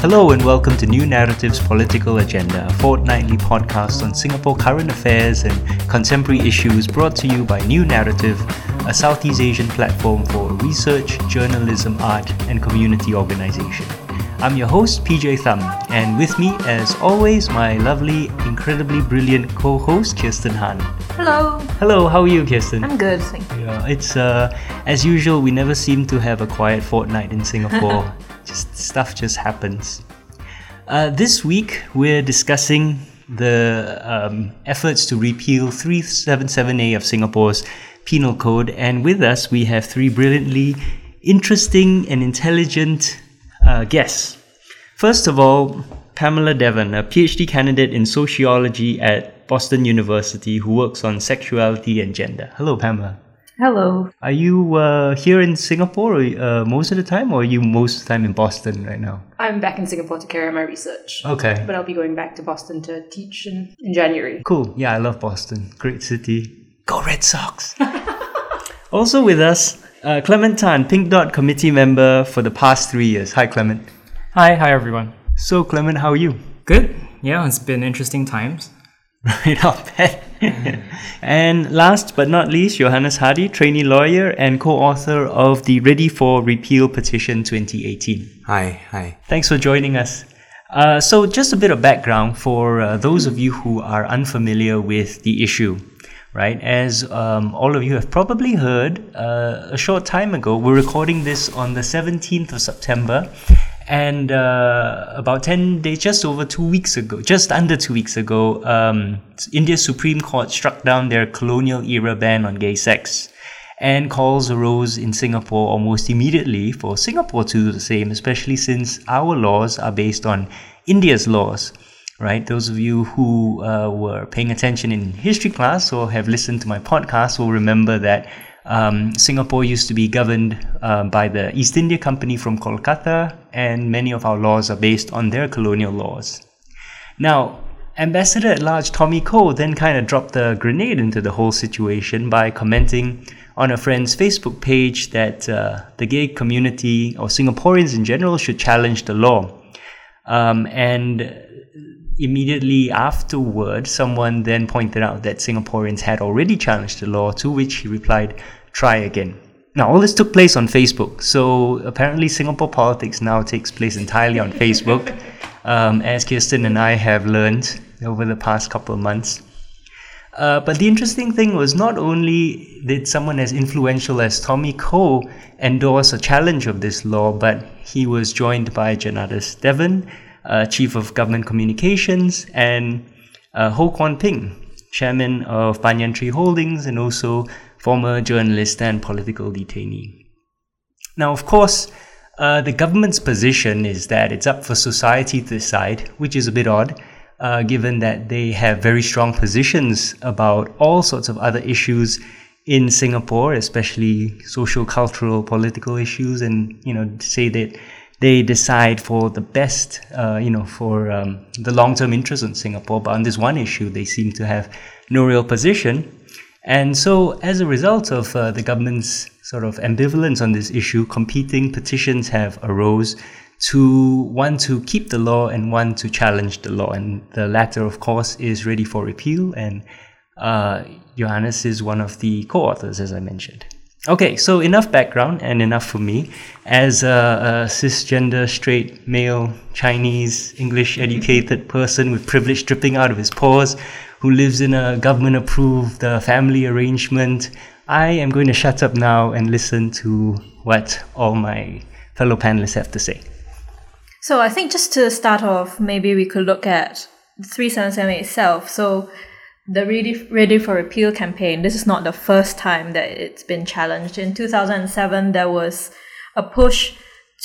Hello and welcome to New Naratif's Political Agenda, a fortnightly podcast on Singapore current affairs and contemporary issues brought to you by New Naratif, a Southeast Asian platform for research, journalism, art, and community organization. I'm your host, PJ Thum, and with me, as always, my lovely, incredibly brilliant co host, Kirsten Han. Hello. Hello, how are you, Kirsten? I'm good, thank you. Yeah, it's uh, as usual, we never seem to have a quiet fortnight in Singapore. just stuff just happens. Uh, this week, we're discussing the um, efforts to repeal 377A of Singapore's penal code, and with us, we have three brilliantly interesting and intelligent uh, guests. First of all, Pamela Devon, a PhD candidate in sociology at Boston University who works on sexuality and gender. Hello, Pamela. Hello. Are you uh, here in Singapore uh, most of the time, or are you most of the time in Boston right now? I'm back in Singapore to carry out my research. Okay. But I'll be going back to Boston to teach in, in January. Cool. Yeah, I love Boston. Great city. Go Red Sox. also with us, uh, Clement Tan, Pink Dot committee member for the past three years. Hi, Clement. Hi, hi everyone. So, Clement, how are you? Good. Yeah, it's been interesting times. Right, not bad. and last but not least, Johannes Hadi, trainee lawyer and co-author of the Ready for Repeal petition 2018. Hi, hi. Thanks for joining us. Uh, so, just a bit of background for uh, those of you who are unfamiliar with the issue, right? As um, all of you have probably heard, uh, a short time ago, we're recording this on the 17th of September, and uh, about 10 days, just over two weeks ago, just under two weeks ago, um, India's Supreme Court struck down their colonial era ban on gay sex. And calls arose in Singapore almost immediately for Singapore to do the same, especially since our laws are based on India's laws, right? Those of you who uh, were paying attention in history class or have listened to my podcast will remember that um, Singapore used to be governed uh, by the East India Company from Kolkata, and many of our laws are based on their colonial laws. Now, Ambassador at Large Tommy Koh then kind of dropped a grenade into the whole situation by commenting on a friend's Facebook page that uh, the gay community or Singaporeans in general should challenge the law. Um, and immediately afterward, someone then pointed out that Singaporeans had already challenged the law, to which he replied, try again. Now, all this took place on Facebook. So apparently, Singapore politics now takes place entirely on Facebook, um, as Kirsten and I have learned over the past couple of months. Uh, but the interesting thing was not only did someone as influential as Tommy Koh endorse a challenge of this law, but he was joined by Janadas Devan, uh, Chief of Government Communications, and uh, Ho Kwon Ping, Chairman of Banyan Tree Holdings, and also former journalist and political detainee. Now, of course, uh, the government's position is that it's up for society to decide, which is a bit odd, uh, given that they have very strong positions about all sorts of other issues in Singapore, especially social, cultural, political issues, and you know, say that they decide for the best, uh, you know, for um, the long-term interest in Singapore. But on this one issue, they seem to have no real position. And so, as a result of uh, the government's sort of ambivalence on this issue, competing petitions have arose to one to keep the law and one to challenge the law. And the latter, of course, is ready for repeal. And uh, Johannes is one of the co-authors, as I mentioned. Okay, so enough background and enough for me. As a, a cisgender, straight, male, Chinese, English educated person with privilege dripping out of his pores, who lives in a government approved uh, family arrangement, I am going to shut up now and listen to what all my fellow panelists have to say. So I think just to start off, maybe we could look at 377 itself. So the Ready, Ready for Repeal campaign, this is not the first time that it's been challenged. In 2007, there was a push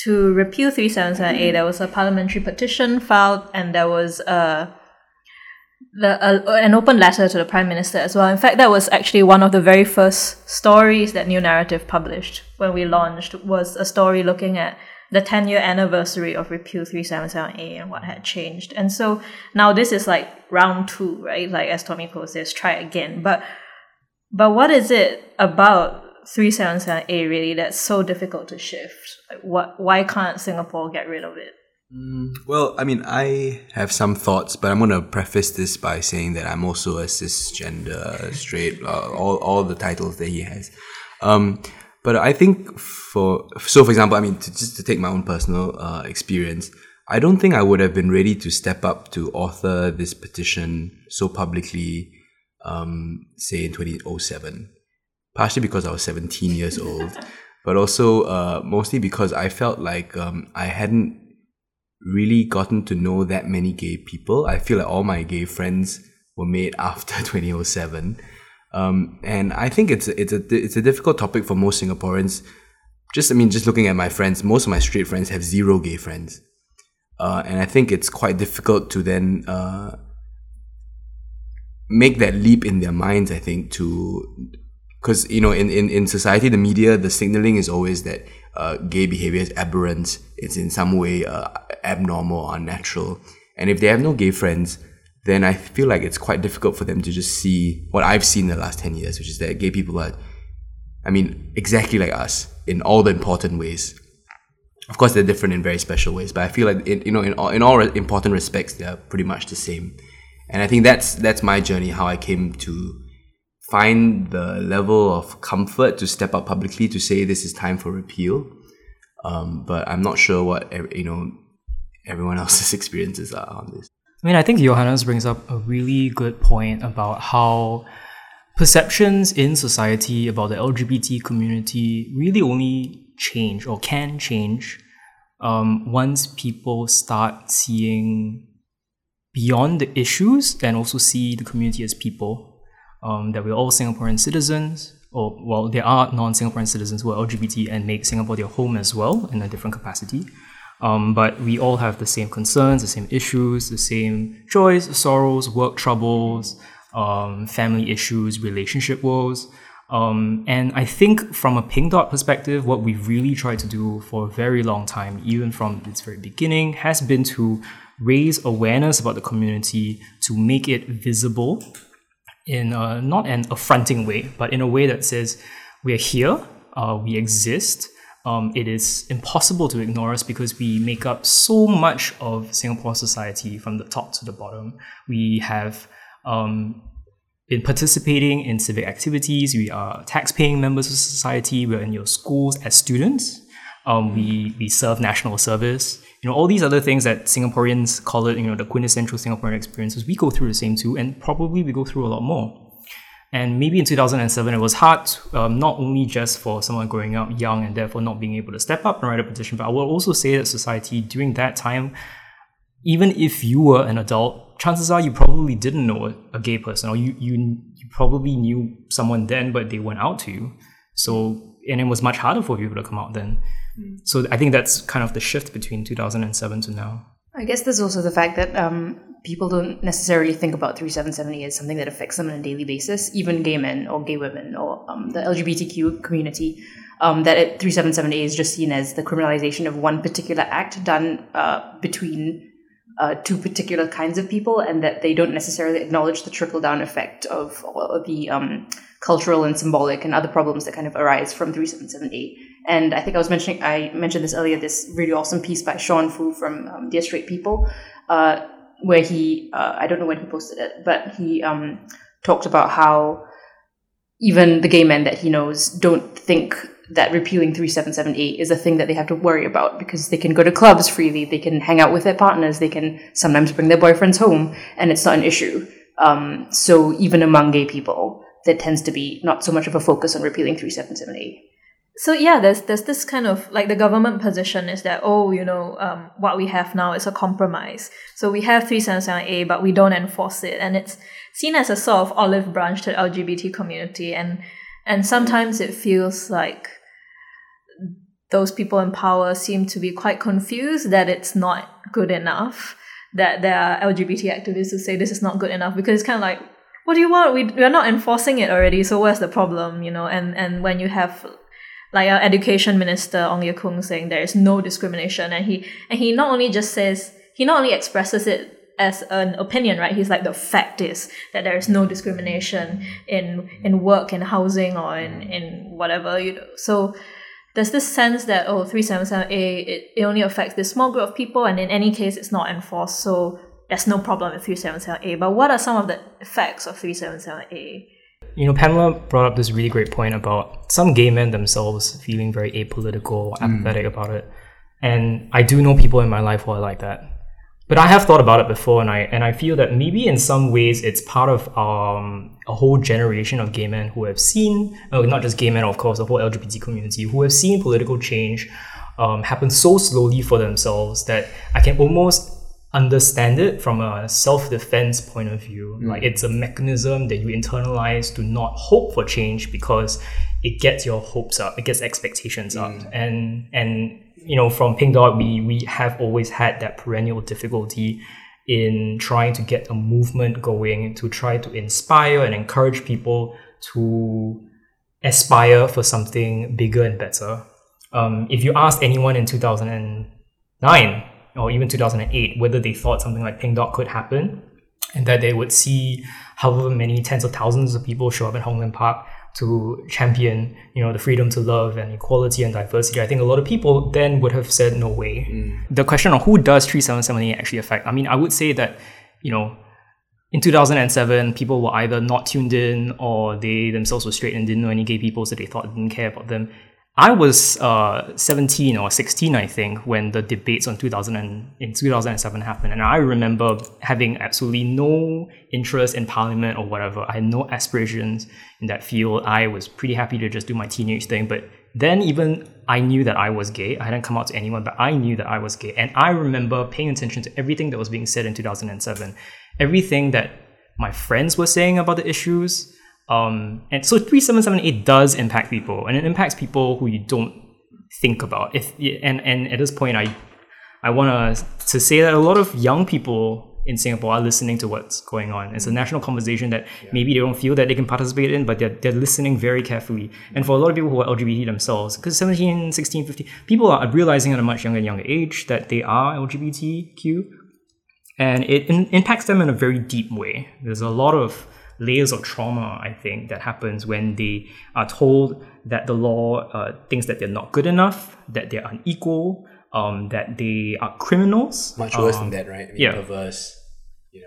to repeal 377A. There was a parliamentary petition filed, and there was a, the, a, an open letter to the Prime Minister as well. In fact, that was actually one of the very first stories that New Naratif published when we launched, was a story looking at the 10 year anniversary of Repeal 377A and what had changed. And so now this is like round two, right? Like as Tommy Koh says, try again. But but what is it about 377A really that's so difficult to shift? Like what why can't Singapore get rid of it? Well, I mean, I have some thoughts, but I'm going to preface this by saying that I'm also a cisgender, straight, uh, all, all the titles that he has. Um, but I think for, so for example, I mean, to, just to take my own personal uh, experience, I don't think I would have been ready to step up to author this petition so publicly, um, say in 2007. Partially because I was 17 years old, but also uh, mostly because I felt like um, I hadn't really gotten to know that many gay people. I feel like all my gay friends were made after 2007. Um, and I think it's it's a it's a difficult topic for most Singaporeans. Just I mean, just looking at my friends, most of my straight friends have zero gay friends, uh, and I think it's quite difficult to then uh, make that leap in their minds. I think to because you know in, in, in society, the media, the signaling is always that uh, gay behavior is aberrant. It's in some way uh, abnormal, unnatural. And if they have no gay friends, then I feel like it's quite difficult for them to just see what I've seen in the last 10 years, which is that gay people are, I mean, exactly like us in all the important ways. Of course, they're different in very special ways, but I feel like, it, you know, in all, in all important respects, they're pretty much the same. And I think that's, that's my journey, how I came to find the level of comfort to step up publicly to say this is time for repeal. Um, but I'm not sure what, you know, everyone else's experiences are on this. I mean, I think Johannes brings up a really good point about how perceptions in society about the LGBT community really only change or can change um, once people start seeing beyond the issues and also see the community as people. Um, that we're all Singaporean citizens, or well, there are non Singaporean citizens who are LGBT and make Singapore their home as well in a different capacity. Um, but we all have the same concerns, the same issues, the same joys, sorrows, work troubles, um, family issues, relationship woes. Um, and I think from a Pink Dot perspective, what we've really tried to do for a very long time, even from its very beginning, has been to raise awareness about the community, to make it visible in a, not an affronting way, but in a way that says, we're here, uh, we exist, um, it is impossible to ignore us because we make up so much of Singapore society from the top to the bottom. We have um, been participating in civic activities. We are tax-paying members of society. We're in your schools as students. Um, we we serve national service. You know all these other things that Singaporeans call it. You know the quintessential Singaporean experiences. We go through the same too, and probably we go through a lot more. And maybe in 2007, it was hard, um, not only just for someone growing up young and therefore not being able to step up and write a petition, but I will also say that society during that time, even if you were an adult, chances are you probably didn't know a, gay person, or you, you, you probably knew someone then, but they went out to you. So, and it was much harder for people to come out then. Mm. So I think that's kind of the shift between 2007 to now. I guess there's also the fact that um, people don't necessarily think about 377A as something that affects them on a daily basis, even gay men or gay women or um, the LGBTQ community. Um, that 377A is just seen as the criminalization of one particular act done uh, between uh, two particular kinds of people, and that they don't necessarily acknowledge the trickle down effect of, of the um, cultural and symbolic and other problems that kind of arise from 377A. And I think I was mentioning, I mentioned this earlier, this really awesome piece by Sean Fu from um, Dear Straight People, uh, where he, uh, I don't know when he posted it, but he um, talked about how even the gay men that he knows don't think that repealing 377A is a thing that they have to worry about because they can go to clubs freely, they can hang out with their partners, they can sometimes bring their boyfriends home, and it's not an issue. Um, so even among gay people, there tends to be not so much of a focus on repealing 377A. So yeah, there's there's this kind of like the government position is that oh you know um, what we have now is a compromise. So we have three seven seven A, but we don't enforce it, and it's seen as a sort of olive branch to the LGBT community, and and sometimes it feels like those people in power seem to be quite confused that it's not good enough. That there are LGBT activists who say this is not good enough because it's kind of like what do you want? We we are not enforcing it already, so where's the problem? You know, and and when you have like our education minister Ong Ye Kung saying there is no discrimination, and he and he not only just says he not only expresses it as an opinion, right? He's like the fact is that there is no discrimination in in work, in housing, or in in whatever you know. So there's this sense that oh 377A it, it only affects this small group of people and in any case it's not enforced so there's no problem with 377A. But what are some of the effects of 377A? You know, Pamela brought up this really great point about some gay men themselves feeling very apolitical, apathetic about it. And I do know people in my life who are like that. But I have thought about it before, and I and I feel that maybe in some ways it's part of um, a whole generation of gay men who have seen, uh, not just gay men, of course, the whole LGBT community who have seen political change um, happen so slowly for themselves that I can almost understand it from a self-defense point of view. Like it's a mechanism that you internalize to not hope for change because it gets your hopes up, it gets expectations up, and and you know from Pink Dot we we have always had that perennial difficulty in trying to get a movement going to try to inspire and encourage people to aspire for something bigger and better. Um, if you asked anyone in 2009 or even 2008 whether they thought something like Pink Dot could happen and that they would see however many tens of thousands of people show up in Hong Lim Park to champion, you know, the freedom to love and equality and diversity. I think a lot of people then would have said no way. Mm. The question of who does 377A actually affect? I mean, I would say that, you know, in 2007, people were either not tuned in or they themselves were straight and didn't know any gay people, so they thought didn't care about them. I was uh, 17 or 16, I think, when the debates on 2000 and, in 2007 happened. And I remember having absolutely no interest in parliament or whatever. I had no aspirations in that field. I was pretty happy to just do my teenage thing. But then, even I knew that I was gay. I hadn't come out to anyone, but I knew that I was gay. And I remember paying attention to everything that was being said in 2007, everything that my friends were saying about the issues. Um, and so 377A does impact people, and it impacts people who you don't think about. If and and at this point, I I want to to say that a lot of young people in Singapore are listening to what's going on. It's a national conversation that maybe they don't feel that they can participate in, but they're, they're listening very carefully. And for a lot of people who are LGBT themselves, because 17, 16, 15, people are realizing at a much younger and younger age that they are LGBTQ, and it in, impacts them in a very deep way. There's a lot of layers of trauma, I think, that happens when they are told that the law uh, thinks that they're not good enough, that they're unequal, um, that they are criminals. Much worse um, than that, right? I mean, yeah. Perverse. Yeah.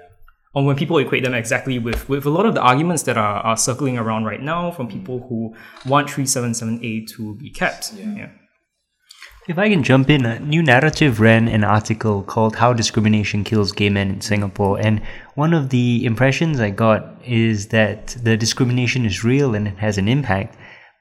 or when people equate them exactly with, with a lot of the arguments that are, are circling around right now from people who want 377A to be kept. Yeah. If I can jump in, a New Naratif ran an article called How Discrimination Kills Gay Men in Singapore. And one of the impressions I got is that the discrimination is real and it has an impact.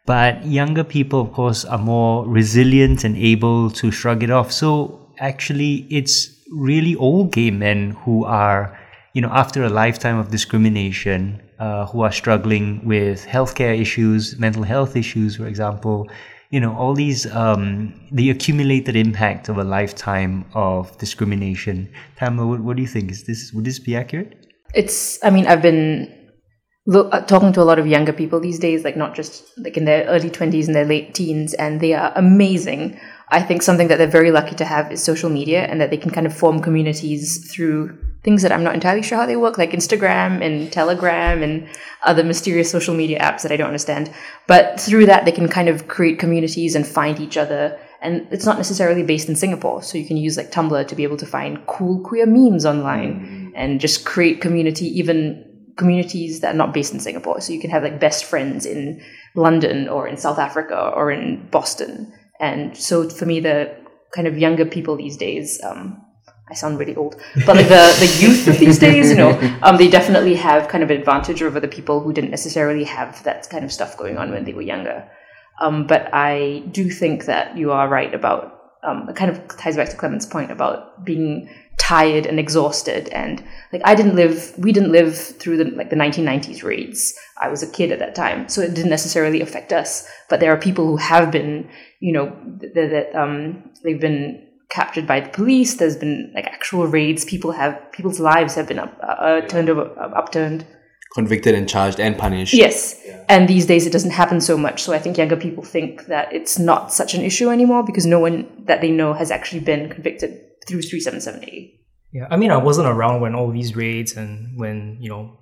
But younger people, of course, are more resilient and able to shrug it off. So actually, it's really old gay men who are, you know, after a lifetime of discrimination, uh, who are struggling with healthcare issues, mental health issues, for example, you know all these um, the accumulated impact of a lifetime of discrimination. Pamela, what, what do you think? Is this would this be accurate? It's, I mean, I've been uh, talking to a lot of younger people these days, like not just like in their early 20s and their late teens, and they are amazing. I think something that they're very lucky to have is social media and that they can kind of form communities through things that I'm not entirely sure how they work, like Instagram and Telegram and other mysterious social media apps that I don't understand. But through that, they can kind of create communities and find each other. And it's not necessarily based in Singapore. So you can use like Tumblr to be able to find cool queer memes online and just create community, even communities that are not based in Singapore. So you can have like best friends in London or in South Africa or in Boston. And so for me, the kind of younger people these days, um, I sound really old, but like the, the youth of these days, you know, um, they definitely have kind of an advantage over the people who didn't necessarily have that kind of stuff going on when they were younger. Um, but I do think that you are right about, um, it kind of ties back to Clement's point about being tired and exhausted. And like, I didn't live, we didn't live through the, like the 1990s raids. I was a kid at that time, so it didn't necessarily affect us. But there are people who have been, you know, that, that um, they've been captured by the police. There's been like actual raids. People have people's lives have been up, uh, turned over, uh, upturned. Convicted and charged and punished. Yes, and these days it doesn't happen so much. So I think younger people think that it's not such an issue anymore because no one that they know has actually been convicted through three seven seven A. Yeah, I mean, I wasn't around when all these raids and when you know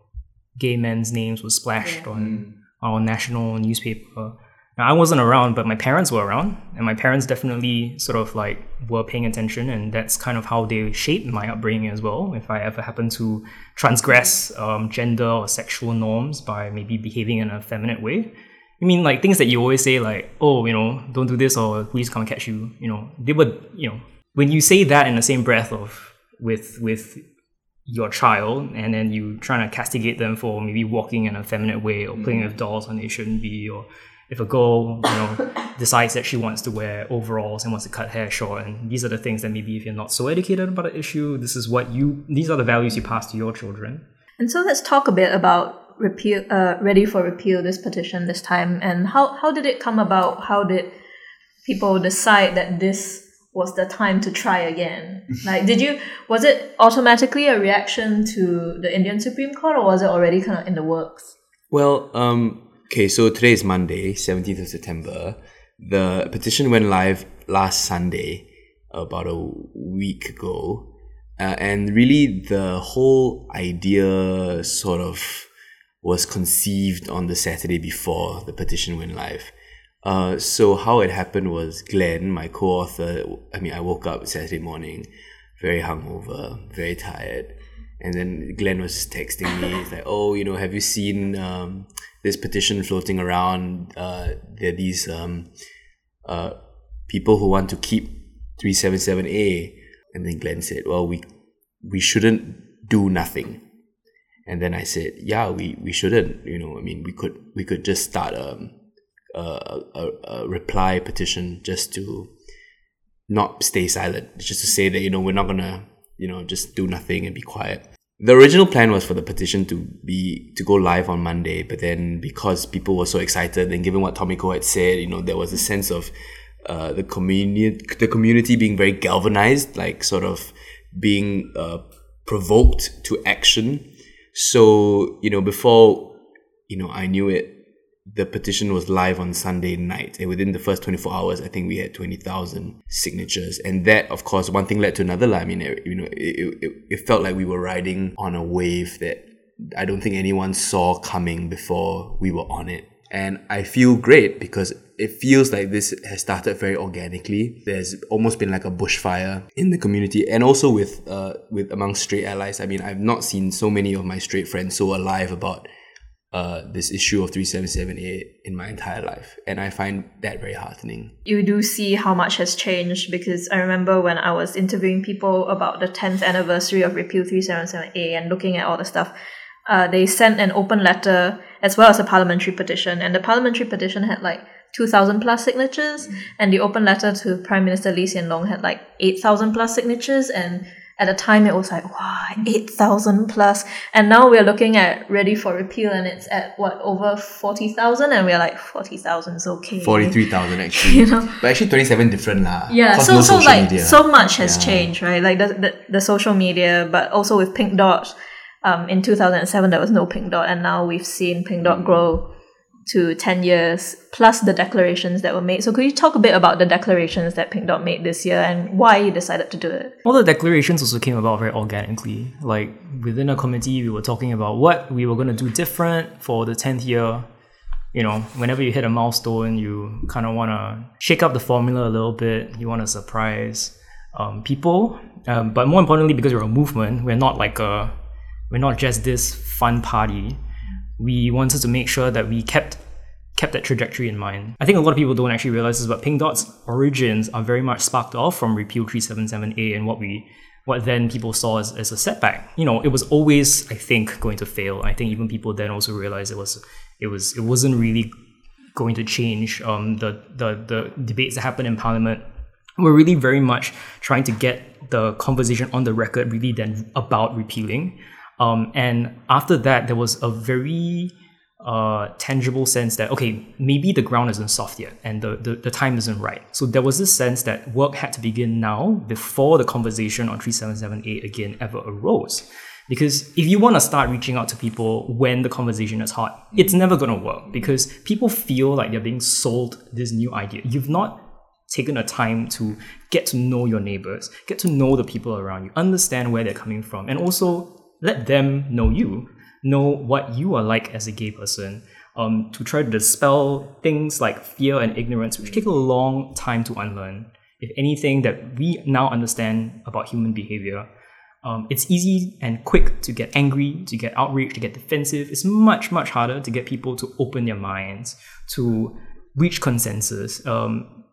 gay men's names were splashed on our national newspaper. Now, I wasn't around, but my parents were around, and my parents definitely sort of like were paying attention, and that's kind of how they shaped my upbringing as well. If I ever happen to transgress um, gender or sexual norms by maybe behaving in a feminine way, I mean, like things that you always say, like, oh, you know, don't do this, or police come and catch you. You know, they would, you know, when you say that in the same breath of with with your child, and then you trying to castigate them for maybe walking in a feminine way or playing with dolls when they shouldn't be, or if a girl, you know, decides that she wants to wear overalls and wants to cut hair short, and these are the things that maybe if you're not so educated about the issue, this is what you, these are the values you pass to your children. And so let's talk a bit about repeal, uh, ready for repeal this petition this time, and how how did it come about? How did people decide that this was the time to try again? like, did you was it automatically a reaction to the Indian Supreme Court, or was it already kind of in the works? Well, um, okay, so today is Monday, 17th of September. The petition went live last Sunday, about a week ago. Uh, and really, the whole idea sort of was conceived on the Saturday before the petition went live. Uh, so how it happened was Glenn, my co-author. I mean, I woke up Saturday morning, very hungover, very tired, and then Glenn was texting me. He's like, "Oh, you know, have you seen um, this petition floating around? Uh, there are these um, uh, people who want to keep 377A." And then Glenn said, "Well, we we shouldn't do nothing." And then I said, "Yeah, we, we shouldn't. You know, I mean, we could we could just start um, a, a, a reply petition just to not stay silent, just to say that you know we're not gonna you know just do nothing and be quiet." The original plan was for the petition to be to go live on Monday, but then because people were so excited and given what Tommy Koh had said, you know, there was a sense of uh, the community the community being very galvanized, like sort of being uh, provoked to action. So you know, before you know, I knew it. The petition was live on Sunday night, and within the first 24 hours, I think we had 20,000 signatures. And that, of course, one thing led to another. I mean, it, you know, it, it, it felt like we were riding on a wave that I don't think anyone saw coming before we were on it. And I feel great because it feels like this has started very organically. There's almost been like a bushfire in the community, and also with uh, with among straight allies. I mean, I've not seen so many of my straight friends so alive about uh, this issue of 377A in my entire life. And I find that very heartening. You do see how much has changed because I remember when I was interviewing people about the 10th anniversary of Repeal 377A and looking at all the stuff, uh, they sent an open letter as well as a parliamentary petition. And the parliamentary petition had like 2,000 plus signatures, and the open letter to Prime Minister Lee Hsien Loong had like 8,000 plus signatures. And at the time, it was like, wow, 8,000. And now we're looking at Ready for Repeal, and it's at what, over 40,000? And we're like, 40,000 is okay. 43,000 actually. You know? But actually 27 different lah. Yeah, so no so like media. so much has Yeah. changed, right? Like the, the the social media, but also with Pink Dot. Um, in 2007, there was no Pink Dot, and now we've seen Pink Mm. Dot grow to 10 years plus the declarations that were made. So could you talk a bit about the declarations that Pink Dot made this year and why you decided to do it? All the declarations also came about very organically. Like within a committee, we were talking about what we were going to do different for the 10th year. You know, whenever you hit a milestone, you kind of want to shake up the formula a little bit. You want to surprise um, people. Um, but more importantly, because we're a movement, we're not like a, we're not just this fun party. We wanted to make sure that we kept kept that trajectory in mind. I think a lot of people don't actually realize this, but Pink Dot's origins are very much sparked off from Repeal 377A and what we what then people saw as, as a setback. You know, it was always, I think, going to fail. I think even people then also realized it was it was it wasn't really going to change um, the, the the debates that happened in Parliament. We're really very much trying to get the conversation on the record really then about repealing. Um, and after that, there was a very uh, tangible sense that okay, maybe the ground isn't soft yet, and the, the, the time isn't right. So there was this sense that work had to begin now before the conversation on 377A again ever arose. Because if you want to start reaching out to people when the conversation is hot, it's never going to work because people feel like they're being sold this new idea. You've not taken the time to get to know your neighbors, get to know the people around you, understand where they're coming from, and also let them know you, know what you are like as a gay person, um, to try to dispel things like fear and ignorance, which take a long time to unlearn. If anything that we now understand about human behavior, um, it's easy and quick to get angry, to get outraged, to get defensive. It's much, much harder to get people to open their minds, to reach consensus. Um,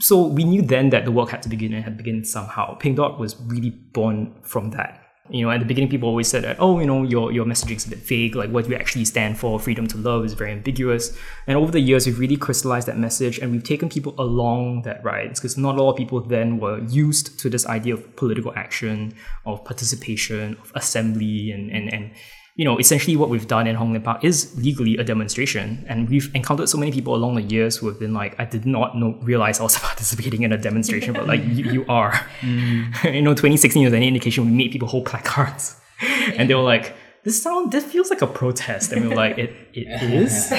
so we knew then that the work had to begin and had to begin somehow. Pink Dot was really born from that. You know, at the beginning, people always said that, oh, you know, your, your messaging is a bit vague, like what do you actually stand for, freedom to love is very ambiguous. And over the years, we've really crystallized that message and we've taken people along that ride because not a lot of people then were used to this idea of political action, of participation, of assembly, and, and, and you know, essentially what we've done in Hong Lim Park is legally a demonstration. And we've encountered so many people along the years who have been like, I did not know, realize I was participating in a demonstration, but like, you, you are. Mm. you know, 2016 was any indication, we made people hold placards. and they were like, this sound this feels like a protest. And we are like it, it is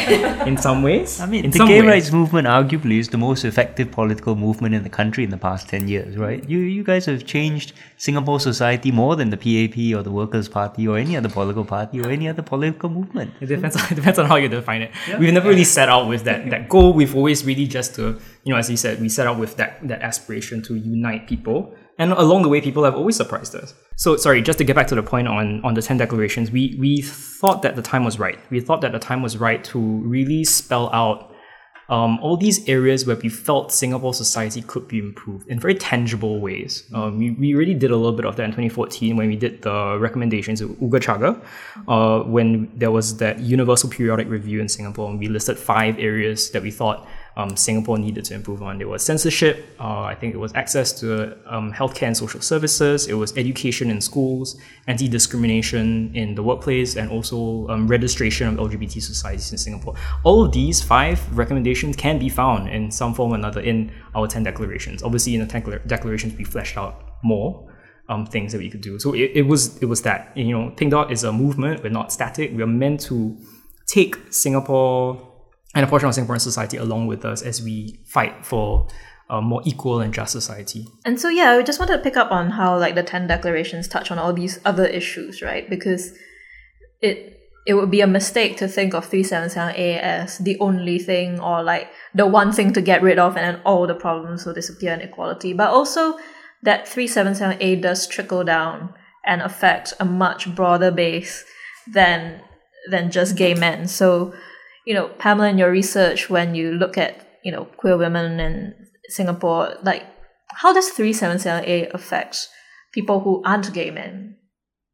in some ways. I mean in the gay ways. rights movement arguably is the most effective political movement in the country in the past 10 years right? You you guys have changed singapore society more than the pap or the workers party or any other political party or any other political movement. It depends on, it depends on how you define it. Yeah. we've never really set out with that that goal. We've always really just to you know as you said we set out with that that aspiration to unite people and along the way, people have always surprised us. So, sorry, just to get back to the point on, on the 10 declarations, we, we thought that the time was right. We thought that the time was right to really spell out um, all these areas where we felt Singapore society could be improved in very tangible ways. Um, we, we really did a little bit of that in 2014 when we did the recommendations of Uga Chaga, uh, when there was that universal periodic review in Singapore, and we listed five areas that we thought um, Singapore needed to improve on. There was censorship, uh, I think it was access to um, healthcare and social services, it was education in schools, anti discrimination in the workplace, and also um, registration of LGBT societies in Singapore. All of these five recommendations can be found in some form or another in our 10 declarations. Obviously, in the 10 declarations, we fleshed out more. Um, things that we could do. So it, it was it was that you know Pink Dot is a movement. We're not static. We're meant to take Singapore and a portion of Singaporean society along with us as we fight for a more equal and just society. And so, yeah, I just wanted to pick up on how like the ten declarations touch on all these other issues, right? Because it it would be a mistake to think of 377A as the only thing or like the one thing to get rid of and then all the problems will disappear in equality. But also that 377A does trickle down and affect a much broader base than than just gay men. So you know, Pamela, in your research, when you look at, you know, queer women in Singapore, like, how does 377A affect people who aren't gay men?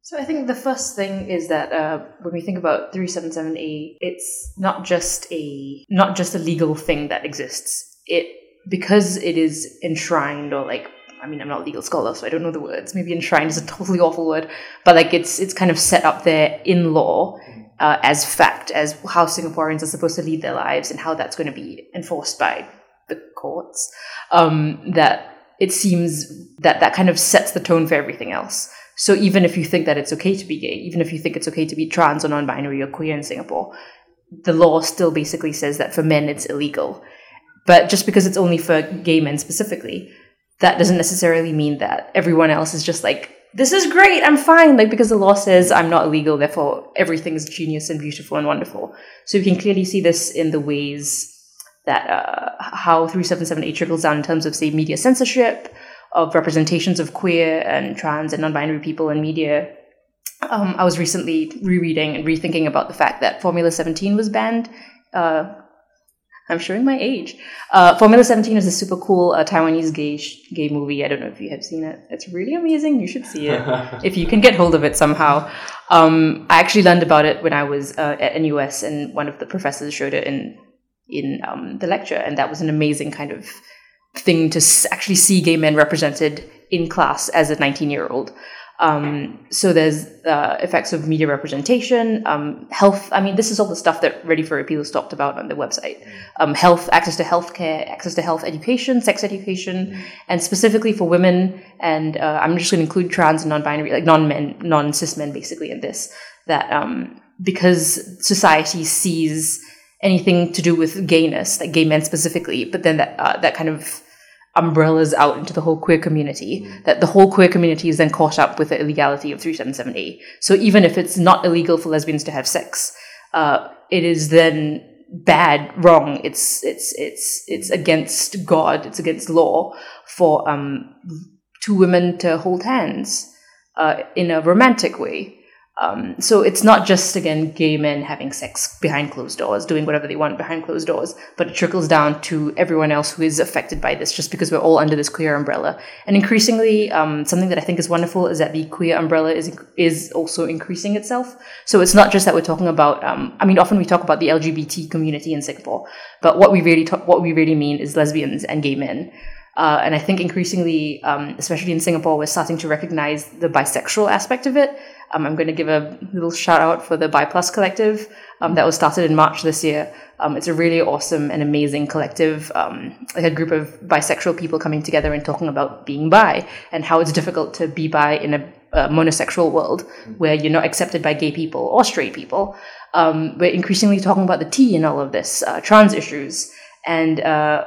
So I think the first thing is that uh, when we think about 377A, it's not just a not just a legal thing that exists. It because it is enshrined or like I mean I'm not a legal scholar so I don't know the words. Maybe enshrined is a totally awful word, but like it's it's kind of set up there in law uh, as fact, as how Singaporeans are supposed to lead their lives and how that's going to be enforced by the courts, um, that it seems that that kind of sets the tone for everything else. So even if you think that it's okay to be gay, even if you think it's okay to be trans or non-binary or queer in Singapore, the law still basically says that for men it's illegal. But just because it's only for gay men specifically, that doesn't necessarily mean that everyone else is just like this is great, I'm fine, like because the law says I'm not illegal, therefore everything is genius and beautiful and wonderful. So you can clearly see this in the ways that uh, how 377A trickles down in terms of say media censorship, of representations of queer and trans and non-binary people in media. Um, I was recently rereading and rethinking about the fact that Formula 17 was banned uh, I'm showing my age. Uh, Formula 17 is a super cool uh, Taiwanese gay sh- gay movie. I don't know if you have seen it. It's really amazing. You should see it if you can get hold of it somehow. Um, I actually learned about it when I was uh, at NUS, and one of the professors showed it in in um, the lecture, and that was an amazing kind of thing to s- actually see gay men represented in class as a 19 year old. Um, so there's uh, effects of media representation, um, health. I mean, this is all the stuff that Ready for Repeal has talked about on the website. Um, health, access to healthcare, access to health education, sex education, and specifically for women. And uh, I'm just going to include trans and non-binary, like non-men, non-cis men, basically in this. That um, because society sees anything to do with gayness, like gay men specifically, but then that uh, that kind of umbrellas out into the whole queer community, mm. that the whole queer community is then caught up with the illegality of 377A. So even if it's not illegal for lesbians to have sex, uh, it is then bad, wrong. It's it's it's it's against God. It's against law for um, two women to hold hands uh, in a romantic way. Um, so it's not just again gay men having sex behind closed doors, doing whatever they want behind closed doors, but it trickles down to everyone else who is affected by this, just because we're all under this queer umbrella. And increasingly, um, something that I think is wonderful is that the queer umbrella is is also increasing itself. So it's not just that we're talking about. Um, I mean, often we talk about the LGBT community in Singapore, but what we really talk, what we really mean is lesbians and gay men. Uh, and I think increasingly, um, especially in Singapore, we're starting to recognize the bisexual aspect of it. Um, I'm going to give a little shout out for the BiPlus collective um, that was started in March this year. Um, it's a really awesome and amazing collective, um, like a group of bisexual people coming together and talking about being bi and how it's difficult to be bi in a, a monosexual world where you're not accepted by gay people or straight people. Um, we're increasingly talking about the T in all of this, uh, trans issues, and uh,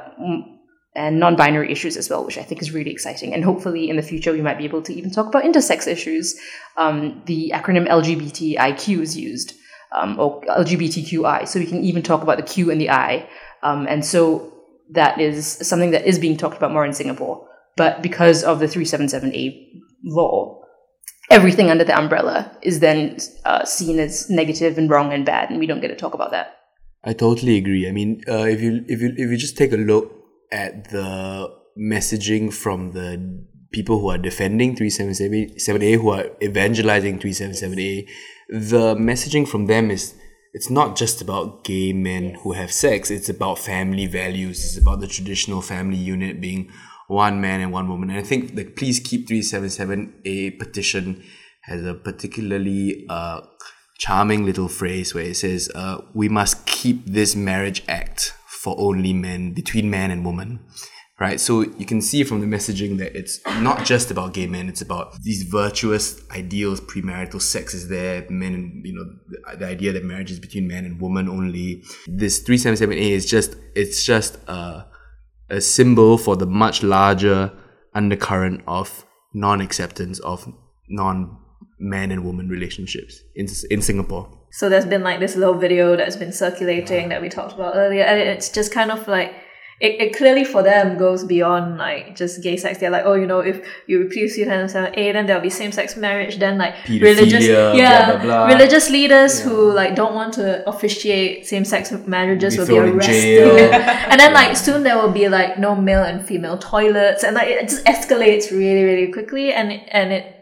and non-binary issues as well, which I think is really exciting. And hopefully in the future we might be able to even talk about intersex issues. Um, the acronym LGBTIQ is used, um, or LGBTQI, so we can even talk about the Q and the I. Um, and so that is something that is being talked about more in Singapore. But because of the 377A law, everything under the umbrella is then uh, seen as negative and wrong and bad, and we don't get to talk about that. I totally agree. I mean, uh, if you if you if you just take a look at the messaging from the people who are defending 377A, who are evangelizing 377A, the messaging from them is it's not just about gay men who have sex, it's about family values, it's about the traditional family unit being one man and one woman. And I think the Please Keep 377A petition has a particularly uh, charming little phrase where it says, uh, We must keep this marriage act for only men, between man and woman. Right, so you can see from the messaging that it's not just about gay men; it's about these virtuous ideals. Premarital sex is there. Men, and you know, the, the idea that marriage is between man and woman only. This three seven seven A is just it's just a, a symbol for the much larger undercurrent of non-acceptance of non man and woman relationships in in Singapore. So there's been like this little video that's been circulating that we talked about earlier, and it's just kind of like it, it clearly for them goes beyond like just gay sex. They're like, oh, you know, if you repeal C-778, then there'll be same-sex marriage. Then like Pedophilia, religious, yeah, blah, blah, blah. religious leaders who like don't want to officiate same-sex marriages Be will be arrested. and then like soon there will be like no male and female toilets, and like it just escalates really, really quickly, and and it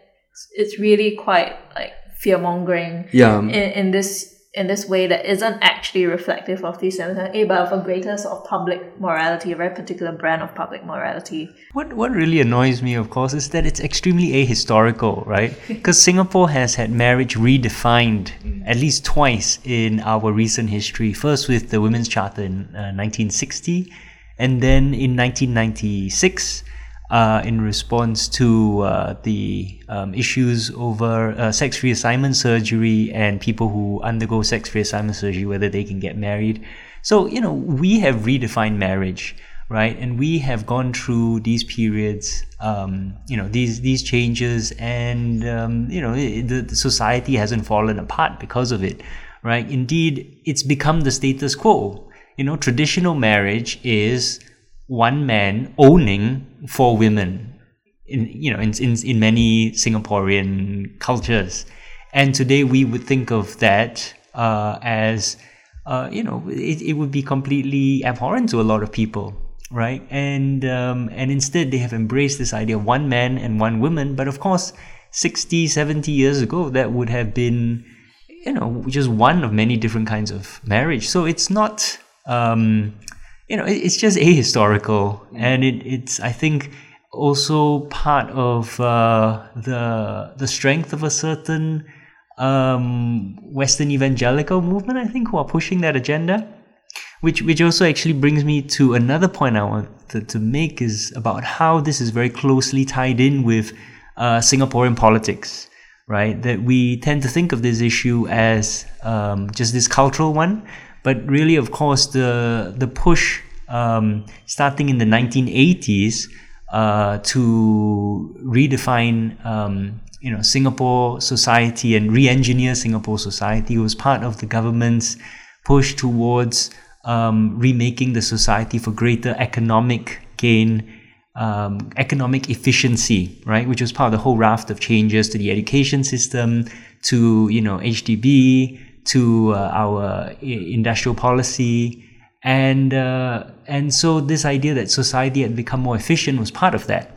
it's really quite like fear mongering Yeah. in, in this in this way that isn't actually reflective of the 778 but of a greater sort of public morality, a very particular brand of public morality. What what really annoys me, of course, is that it's extremely ahistorical, right? Because Singapore has had marriage redefined at least twice in our recent history. First with the Women's Charter in uh, 1960, and then in 1996. Uh, in response to uh, the um, issues over uh, sex reassignment surgery and people who undergo sex reassignment surgery, whether they can get married. So, you know, we have redefined marriage right? And we have gone through these periods, um, you know, these these changes, and um, you know, the, the society hasn't fallen apart because of it, right? Indeed, it's become the status quo. You know, traditional marriage is one man owning four women. In you know, in in, in many Singaporean cultures, and today we would think of that uh, as uh, you know, it, it would be completely abhorrent to a lot of people, right? And um, and instead they have embraced this idea of one man and one woman. But of course, 60, 70 years ago, that would have been, you know, just one of many different kinds of marriage. So it's not, um, you know, it's just ahistorical, and it, it's I think also part of uh, the the strength of a certain um, Western evangelical movement, I think, who are pushing that agenda. Which, which also actually brings me to another point I want to, to make is about how this is very closely tied in with uh, Singaporean politics, right? That we tend to think of this issue as um, just this cultural one, but really, of course, the the push um, starting in the 1980s uh, to redefine um, you know Singapore society and re-engineer Singapore society was part of the government's push towards um, remaking the society for greater economic gain, um, economic efficiency, right? Which was part of the whole raft of changes to the education system, to you know HDB, to uh, our industrial policy, and uh, and so this idea that society had become more efficient was part of that.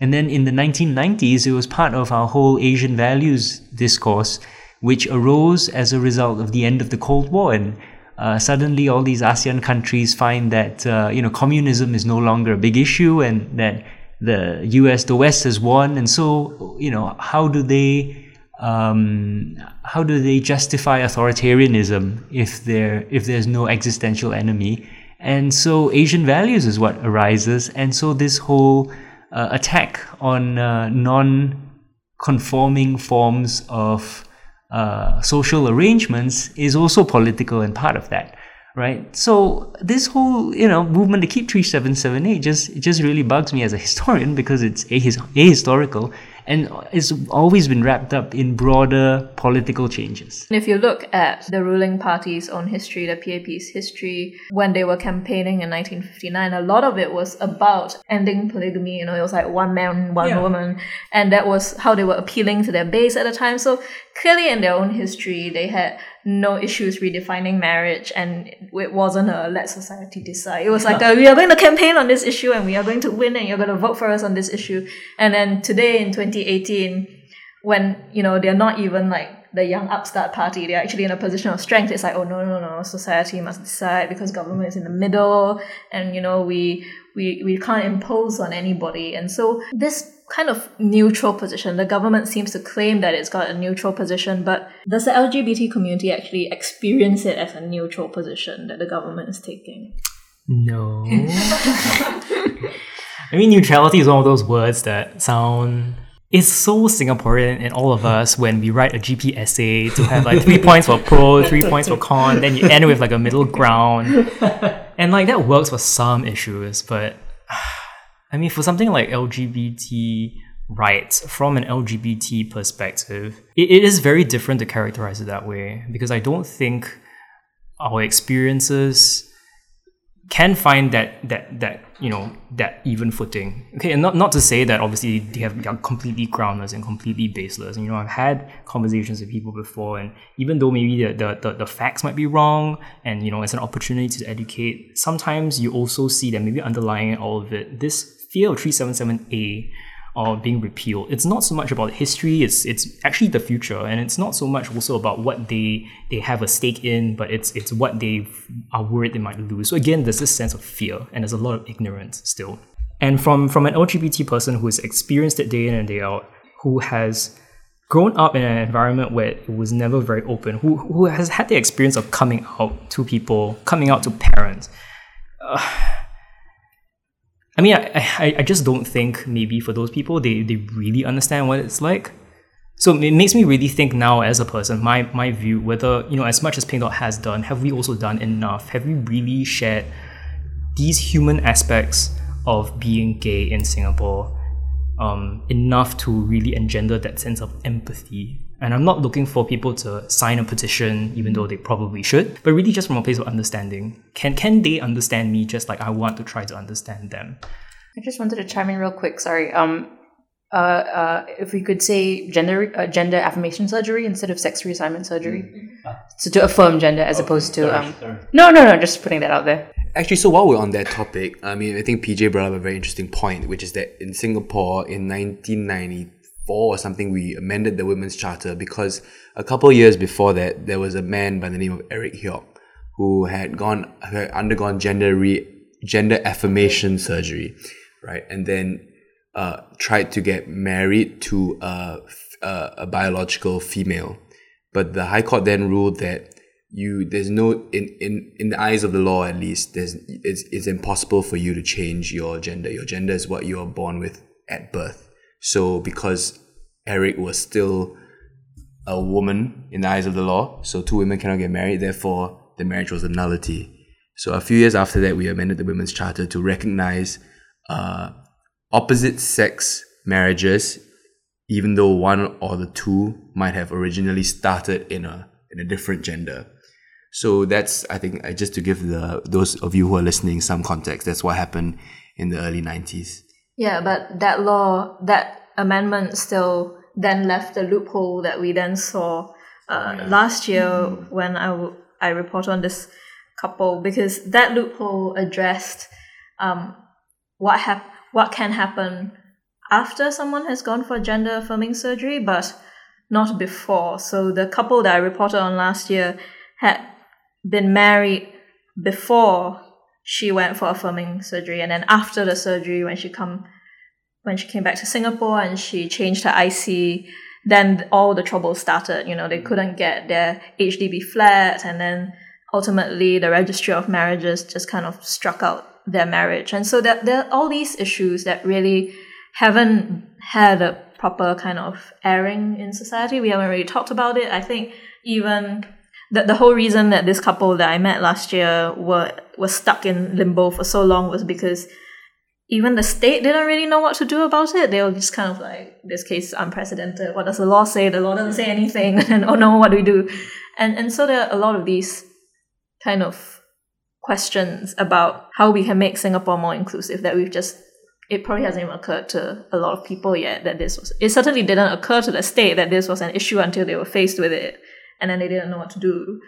And then in the 1990s, it was part of our whole Asian values discourse, which arose as a result of the end of the Cold War. And uh, suddenly, all these ASEAN countries find that uh, you know communism is no longer a big issue, and that the U.S. the West has won. And so, you know, how do they um, how do they justify authoritarianism if there if there's no existential enemy? And so Asian values is what arises, and so this whole uh, attack on uh, non-conforming forms of uh, social arrangements is also political and part of that right? So this whole you know movement to keep 377A just it just really bugs me as a historian because it's ahistorical and it's always been wrapped up in broader political changes. If you look at the ruling party's own history, the PAP's history, when they were campaigning in 1959, a lot of it was about ending polygamy. You know, it was like one man, one yeah. woman, and that was how they were appealing to their base at the time. So clearly, in their own history, they had no issues redefining marriage and it wasn't a let society decide. It was like, a, we are going to campaign on this issue and we are going to win and you're going to vote for us on this issue. And then today in 2018, when, you know, they're not even like the young upstart party, they're actually in a position of strength. It's like, oh, no, no, no, society must decide because government is in the middle and, you know, we, we, we can't impose on anybody. And so this kind of neutral position. The government seems to claim that it's got a neutral position, but does the LGBT community actually experience it as a neutral position that the government is taking? No. I mean, neutrality is one of those words that sound. It's so Singaporean in all of us when we write a GP essay to have like three points for pro, three points for con, then you end with like a middle ground. And like that works for some issues, but I mean, for something like LGBT rights from an LGBT perspective, it, it is very different to characterize it that way because I don't think our experiences can find that that that you know that even footing. Okay, and not not to say that obviously they have they are completely groundless and completely baseless. And, you know, I've had conversations with people before, and even though maybe the, the the, the facts might be wrong, and you know, it's an opportunity to educate. Sometimes you also see that maybe underlying all of it, this fear of 377A or being repealed. It's not so much about history, it's it's actually the future. And it's not so much also about what they they have a stake in, but it's it's what they are worried they might lose. So again, there's this sense of fear and there's a lot of ignorance still. And from from an LGBT person who has experienced it day in and day out, who has grown up in an environment where it was never very open, who who has had the experience of coming out to people, coming out to parents. Uh, I mean, I, I, I just don't think maybe for those people they, they really understand what it's like. So it makes me really think now as a person, my my view, whether, you know, as much as Pink Dot has done, have we also done enough? Have we really shared these human aspects of being gay in Singapore um, enough to really engender that sense of empathy and I'm not looking for people to sign a petition, even though they probably should, but really just from a place of understanding. Can can they understand me just like I want to try to understand them? I just wanted to chime in real quick. Sorry. Um, uh, uh, if we could say gender uh, gender affirmation surgery instead of sex reassignment surgery, mm-hmm. so to affirm gender as oh, opposed to sorry, um, sorry. no no no just putting that out there. Actually, so while we're on that topic, I mean, I think PJ brought up a very interesting point, which is that in Singapore in 1990 four or something, we amended the Women's Charter because a couple years before that, there was a man by the name of Eric Hiok who had gone, who had undergone gender re, gender affirmation surgery, right? And then uh, tried to get married to a, a, a biological female. But the High Court then ruled that you there's no in, in in the eyes of the law at least there's it's, it's impossible for you to change your gender your gender is what you are born with at birth so because Eric was still a woman in the eyes of the law, so two women cannot get married, therefore the marriage was a nullity. So a few years after that, we amended the Women's Charter to recognize uh, opposite sex marriages, even though one or the two might have originally started in a in a different gender. So that's I think uh, just to give the those of you who are listening some context. That's what happened in the early nineties. Yeah, but that law, that amendment still then left the loophole that we then saw uh, last year when I, w- I report on this couple because that loophole addressed um, what hap- what can happen after someone has gone for gender affirming surgery, but not before. So the couple that I reported on last year had been married before she went for affirming surgery, and then after the surgery, when she come when she came back to Singapore and she changed her IC, then all the trouble started. You know, they mm. couldn't get their HDB flat, and then ultimately the registry of marriages just kind of struck out their marriage. And so there, there are all these issues that really haven't had a proper kind of airing in society. We haven't really talked about it. I think even the, the whole reason that this couple that I met last year were was stuck in limbo for so long was because even the state didn't really know what to do about it. They were just kind of like, this case is unprecedented. What does the law say? The law doesn't say anything. And oh no, what do we do? And and so there are a lot of these kind of questions about how we can make Singapore more inclusive that we've just it probably hasn't even occurred to a lot of people yet that this was it certainly didn't occur to the state that this was an issue until they were faced with it and then they didn't know what to do.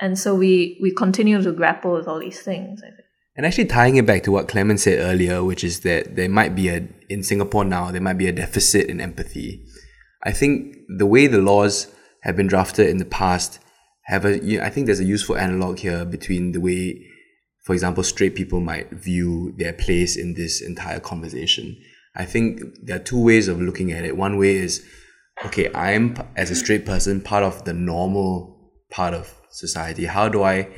And so we we continue to grapple with all these things, I think. And actually tying it back to what Clement said earlier, which is that there might be a in Singapore now there might be a deficit in empathy. I think the way the laws have been drafted in the past have a you I think there's a useful analog here between the way, for example, straight people might view their place in this entire conversation. I think there are two ways of looking at it. One way is, okay, I'm as a straight person part of the normal part of society. How do I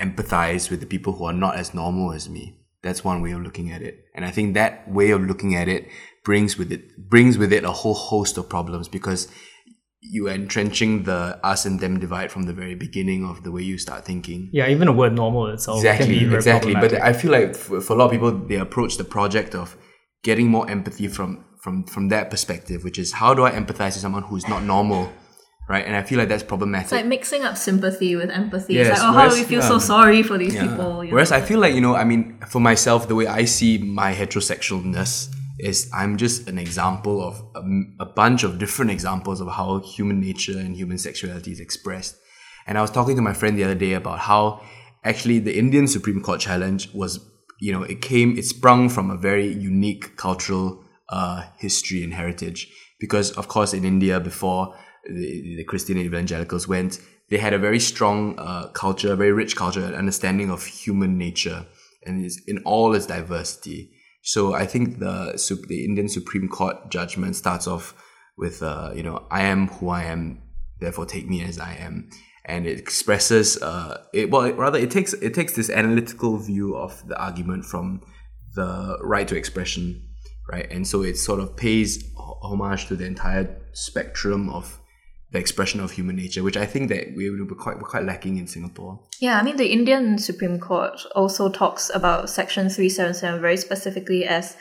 empathize with the people who are not as normal as me. That's one way of looking at it. And I think that way of looking at it brings with it brings with it a whole host of problems because you are entrenching the us and them divide from the very beginning of the way you start thinking. Yeah, even the word normal itself can Exactly, be very exactly. But. I feel like for, for a lot of people, they approach the project of getting more empathy from from from that perspective, which is how do I empathize with someone who's not normal, right? And I feel like that's problematic. It's like mixing up sympathy with empathy. Yes, it's like, oh, how do we feel so sorry for these Yeah. people? you Whereas know? I feel like, you know, I mean, for myself, the way I see my heterosexualness is I'm just an example of a bunch of different examples of how human nature and human sexuality is expressed. And I was talking to my friend the other day about how actually the Indian Supreme Court challenge was, you know, it came, it sprung from a very unique cultural uh, history and heritage. Because, of course, in India, before the, the Christian evangelicals went, they had a very strong uh, culture, very rich culture, and understanding of human nature and it's in all its diversity. So I think the the Indian Supreme Court judgment starts off with, uh, you know, I am who I am, therefore take me as I am, and it expresses, uh, it, well, rather it takes it takes this analytical view of the argument from the right to expression, right, and so it sort of pays homage to the entire spectrum of the expression of human nature, which I think that we we're quite we're quite lacking in Singapore. Yeah, I mean, the Indian Supreme Court also talks about Section 377 very specifically as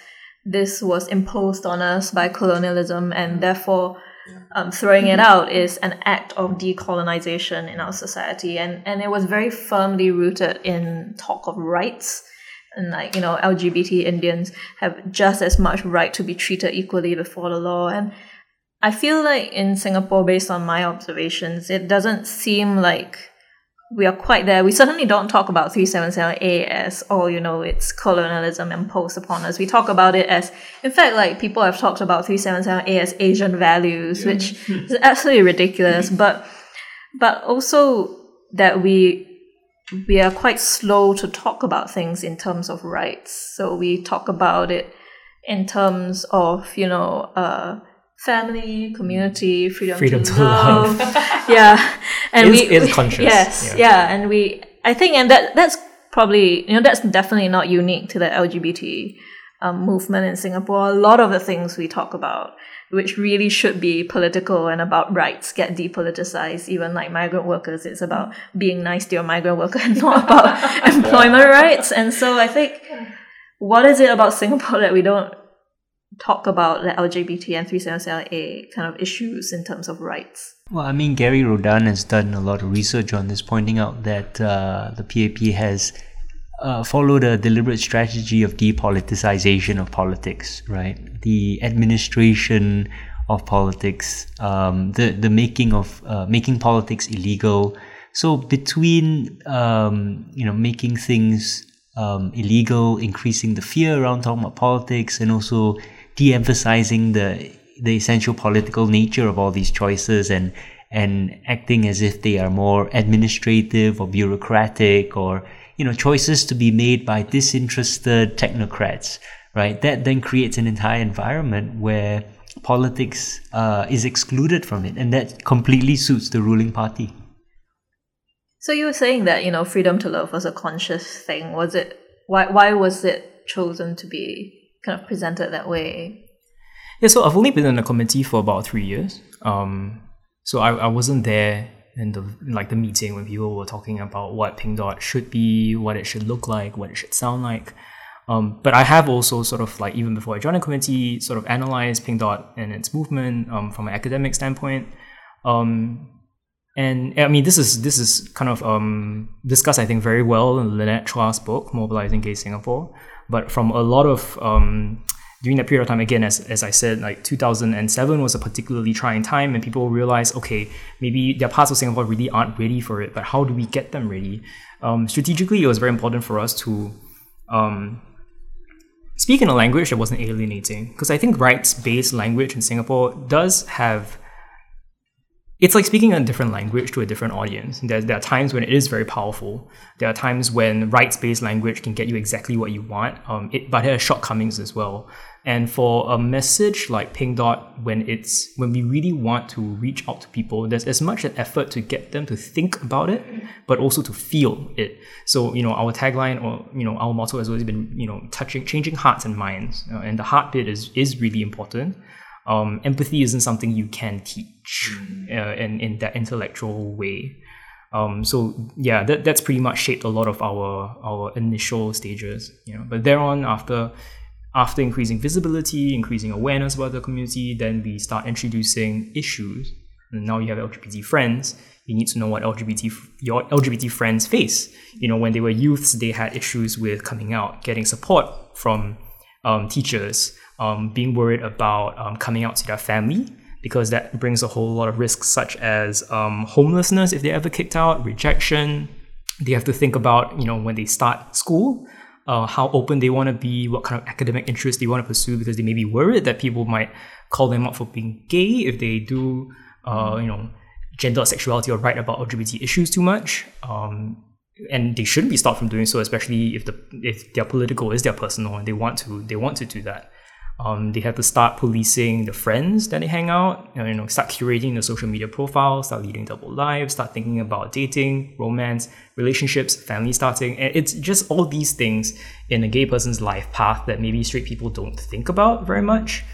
this was imposed on us by colonialism, and therefore um, throwing it out is an act of decolonization in our society. And, and it was very firmly rooted in talk of rights. And like, you know, LGBT Indians have just as much right to be treated equally before the law. And I feel like in Singapore, based on my observations, it doesn't seem like we are quite there. We certainly don't talk about 377A as, oh, you know, it's colonialism imposed upon us. We talk about it as, in fact, like people have talked about 377A as Asian values, which is absolutely ridiculous. But, but also that we, we are quite slow to talk about things in terms of rights. So we talk about it in terms of, you know, uh, family, community, freedom, Freedom to, to love. yeah. And It's- we, it's conscious, Yes. yeah. Yeah. And we, I think, and that, that's probably, you know, that's definitely not unique to the LGBT um, movement in Singapore. A lot of the things we talk about, which really should be political and about rights, get depoliticized. Even like migrant workers, it's about being nice to your migrant worker and not about employment rights. And so I think, what is it about Singapore that we don't talk about the LGBT and 377A kind of issues in terms of rights? Well, I mean, Gary Rodan has done a lot of research on this, pointing out that uh, the PAP has uh, followed a deliberate strategy of depoliticization of politics, right? The administration of politics, um, the the making of uh, making politics illegal. So between um, you know making things um, illegal, increasing the fear around talking about politics, and also de-emphasizing the the essential political nature of all these choices and and acting as if they are more administrative or bureaucratic or you know choices to be made by disinterested technocrats right that then creates an entire environment where politics uh, is excluded from it and that completely suits the ruling party so you were saying that you know freedom to love was a conscious thing. Was it why why was it chosen to be kind of presented that way? Yeah, so I've only been in the committee for about three years. Um, so I, I wasn't there in the like the meeting when people were talking about what Pink Dot should be, what it should look like, what it should sound like. Um, but I have also sort of like even before I joined the committee, sort of analyzed Pink Dot and its movement um, from an academic standpoint. Um, and I mean, this is this is kind of um, discussed, I think, very well in Lynette Chua's book, Mobilizing Gay Singapore. But from a lot of um, during that period of time, again, as, as I said, like 2007 was a particularly trying time, and people realized, okay, maybe there are parts of Singapore really aren't ready for it, but how do we get them ready? Um, strategically, it was very important for us to um, speak in a language that wasn't alienating, because I think rights-based language in Singapore does have it's like speaking a different language to a different audience. There, there are times when it is very powerful. There are times when rights-based language can get you exactly what you want, um, it, but it has shortcomings as well. And for a message like Pink Dot, when it's when we really want to reach out to people, there's as much an effort to get them to think about it, but also to feel it. So you know, our tagline or you know, our motto has always been you know, touching, changing hearts and minds, uh, and the heart bit is is really important um, empathy isn't something you can teach uh, in, in that intellectual way. Um, so yeah, that, that's pretty much shaped a lot of our our initial stages. You know, but thereon after after increasing visibility, increasing awareness about the community, then we start introducing issues. And now you have LGBT friends. You need to know what LGBT your LGBT friends face. You know, when they were youths, they had issues with coming out, getting support from um, teachers, um, being worried about um, coming out to their family because that brings a whole lot of risks such as um, homelessness if they're ever kicked out, rejection. They have to think about, you know, when they start school, uh, how open they want to be, what kind of academic interests they want to pursue, because they may be worried that people might call them out for being gay if they do, uh, you know, gender or sexuality or write about LGBT issues too much. Um, and they shouldn't be stopped from doing so, especially if the if their political is their personal and they want to they want to do that. Um, they have to start policing the friends that they hang out, you know, start curating the social media profile, start leading double lives, start thinking about dating, romance, relationships, family starting. And it's just all these things in a gay person's life path that maybe straight people don't think about very much.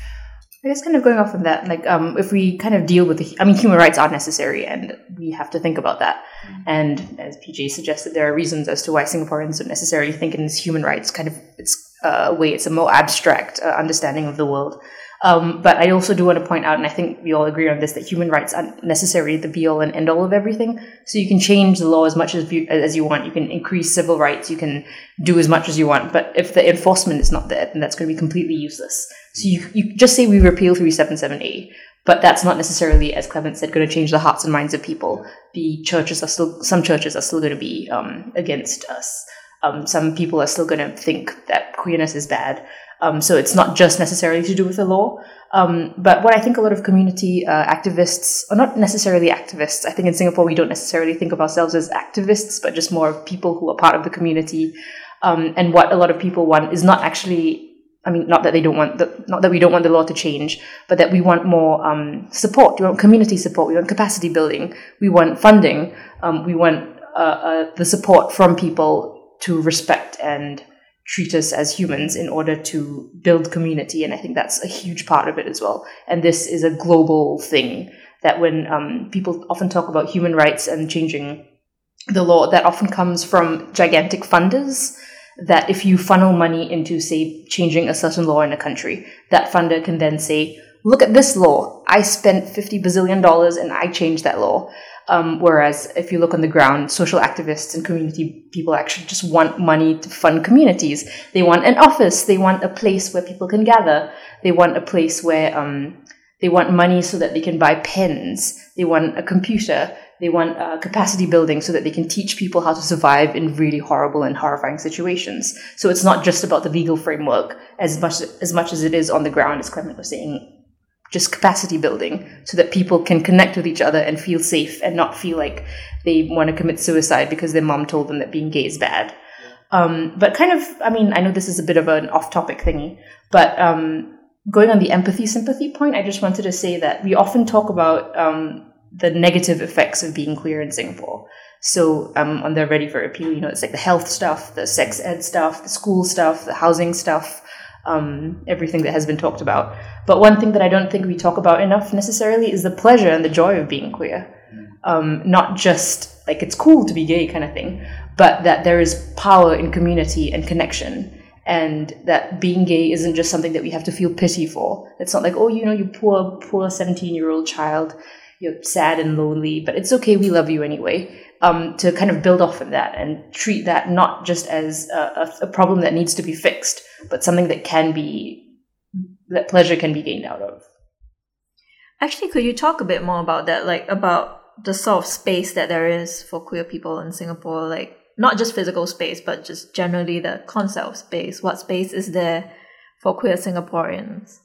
I guess kind of going off of that, like um, if we kind of deal with the, I mean, human rights are necessary, and we have to think about that. Mm-hmm. And as PJ suggested, there are reasons as to why Singaporeans don't necessarily think in human rights. Kind of, it's uh, way. It's a more abstract uh, understanding of the world. Um, but I also do want to point out, and I think we all agree on this, that human rights aren't necessarily the be all and end all of everything. So you can change the law as much as you, as you want. You can increase civil rights. You can do as much as you want. But if the enforcement is not there, then that's going to be completely useless. So you, you just say we repeal 377A, but that's not necessarily, as Clement said, going to change the hearts and minds of people. The churches are still, some churches are still going to be um, against us um, some people are still going to think that queerness is bad. Um, so it's not just necessarily to do with the law. Um, but what I think a lot of community uh, activists, or not necessarily activists, I think in Singapore we don't necessarily think of ourselves as activists, but just more of people who are part of the community. Um, and what a lot of people want is not actually I mean, not that they don't want the, not that we don't want the law to change, but that we want more um, support. We want community support. We want capacity building. We want funding. Um, we want uh, uh, the support from people to respect and treat us as humans in order to build community. And I think that's a huge part of it as well. And this is a global thing that when um, people often talk about human rights and changing the law, that often comes from gigantic funders that if you funnel money into, say, changing a certain law in a country, that funder can then say, look at this law. I spent 50 bazillion dollars and I changed that law. Um, whereas if you look on the ground, social activists and community people actually just want money to fund communities. They want an office. They want a place where people can gather. They want a place where um, they want money so that they can buy pens. They want a computer. They want uh, capacity building so that they can teach people how to survive in really horrible and horrifying situations. So it's not just about the legal framework as much as much as it is on the ground, as Clement was saying, just capacity building so that people can connect with each other and feel safe and not feel like they want to commit suicide because their mom told them that being gay is bad. Um, but kind of, I mean, I know this is a bit of an off-topic thingy, but um, going on the empathy sympathy point, I just wanted to say that we often talk about um, the negative effects of being queer in Singapore. So um, on the Ready for Repeal, you know, it's like the health stuff, the sex ed stuff, the school stuff, the housing stuff, um, everything that has been talked about. But one thing that I don't think we talk about enough necessarily is the pleasure and the joy of being queer. Um, not just like it's cool to be gay kind of thing, but that there is power in community and connection. And that being gay isn't just something that we have to feel pity for. It's not like, oh, you know, you poor, poor 17 year old child you're sad and lonely, but it's okay, we love you anyway. Um, to kind of build off of that and treat that not just as a, a, problem that needs to be fixed, but something that can be, that pleasure can be gained out of. Actually, could you talk a bit more about that? Like, about the sort of space that there is for queer people in Singapore? Like, not just physical space, but just generally the concept of space. What space is there for queer Singaporeans?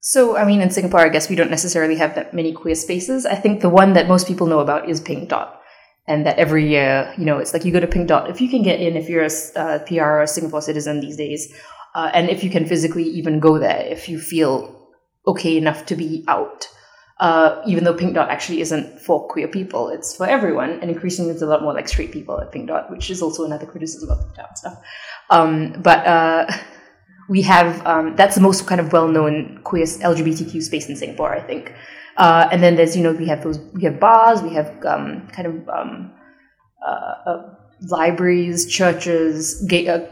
So, I mean, in Singapore, I guess we don't necessarily have that many queer spaces. I think the one that most people know about is Pink Dot. And that every year, you know, it's like you go to Pink Dot. If you can get in, if you're a uh, PR or a Singapore citizen these days, uh, and if you can physically even go there, if you feel okay enough to be out, uh, even though Pink Dot actually isn't for queer people, it's for everyone. And increasingly, it's a lot more like straight people at Pink Dot, which is also another criticism of the town stuff. Um, but uh, we have um, that's the most kind of well-known queer LGBTQ space in Singapore, I think. Uh, and then there's you know we have those we have bars, we have um, kind of um, uh, uh, libraries, churches, gay, uh,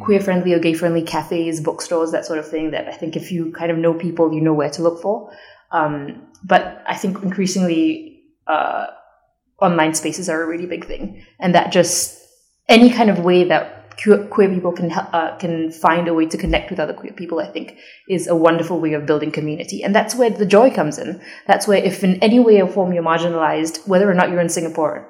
queer friendly or gay friendly cafes, bookstores, that sort of thing. That I think if you kind of know people, you know where to look for. Um, but I think increasingly uh, online spaces are a really big thing, and that just any kind of way that queer people can uh, can find a way to connect with other queer people, I think, is a wonderful way of building community, and that's where the joy comes in. That's where, if in any way or form you're marginalized, whether or not you're in Singapore,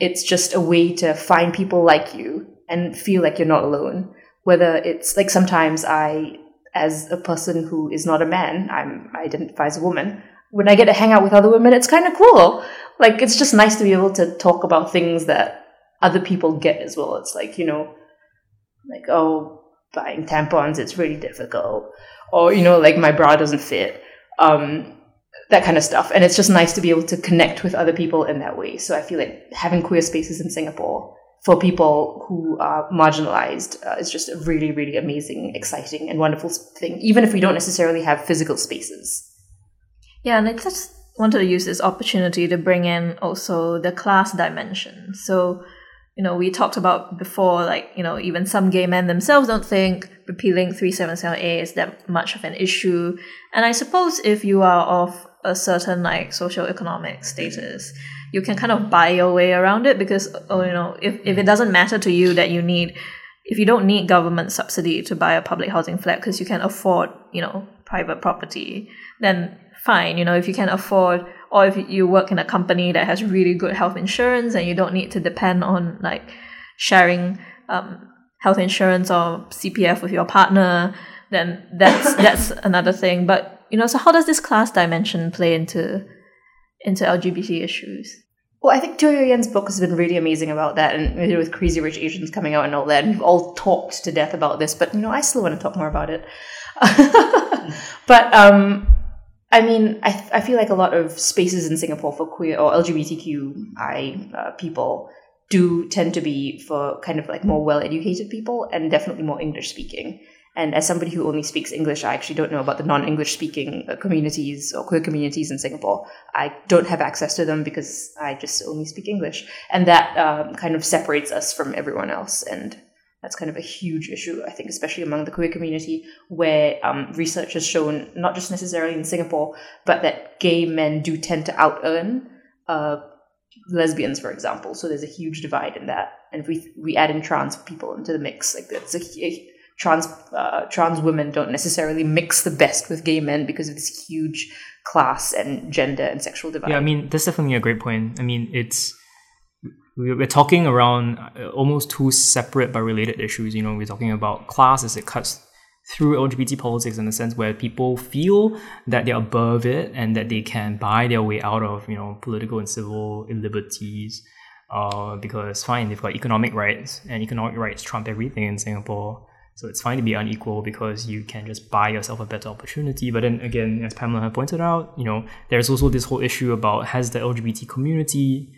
it's just a way to find people like you and feel like you're not alone. Whether it's like sometimes I, as a person who is not a man, I'm I identify as a woman. When I get to hang out with other women, it's kind of cool. Like it's just nice to be able to talk about things that other people get as well. It's like you know like oh buying tampons it's really difficult or you know like my bra doesn't fit um, that kind of stuff. And it's just nice to be able to connect with other people in that way. So i feel like having queer spaces in singapore for people who are marginalized uh, is just a really really amazing exciting and wonderful thing even if we don't necessarily have physical spaces. Yeah and i just wanted to use this opportunity to bring in also the class dimension. So you know, we talked about before, like, you know, even some gay men themselves don't think repealing 377A is that much of an issue. And I suppose if you are of a certain, like, socio-economic status, you can kind of buy your way around it because, oh, you know, if, if it doesn't matter to you that you need, if you don't need government subsidy to buy a public housing flat because you can afford, you know, private property, then fine. You know, if you can afford or if you work in a company that has really good health insurance and you don't need to depend on like sharing um, health insurance or CPF with your partner, then that's that's another thing. But you know, so how does this class dimension play into into LGBT issues? Well, I think Teo Yen's book has been really amazing about that, and with Crazy Rich Asians coming out and all that, and we've all talked to death about this. But you know, I still want to talk more about it. but um, I mean, I, I feel like a lot of spaces in Singapore for queer or LGBTQI uh, people do tend to be for kind of like more well educated people and definitely more English speaking. And as somebody who only speaks English, I actually don't know about the non English speaking uh, communities or queer communities in Singapore. I don't have access to them because I just only speak English. And that um, kind of separates us from everyone else. And That's kind of a huge issue, I think, especially among the queer community, where um, research has shown, not just necessarily in Singapore, but that gay men do tend to out earn uh, lesbians, for example. So there's a huge divide in that. And if we we add in trans people into the mix, like that's a, a trans uh, trans women don't necessarily mix the best with gay men because of this huge class and gender and sexual divide. Yeah, I mean that's definitely a great point. I mean it's we're talking around uh, almost two separate but related issues. You know, we're talking about class as it cuts through LGBT politics in the sense where people feel that they're above it and that they can buy their way out of you know political and civil liberties. Uh, because fine, they've got economic rights, and economic rights trump everything in Singapore. So it's fine to be unequal because you can just buy yourself a better opportunity. But then again, as Pamela pointed out, you know, there's also this whole issue about has the LGBT community,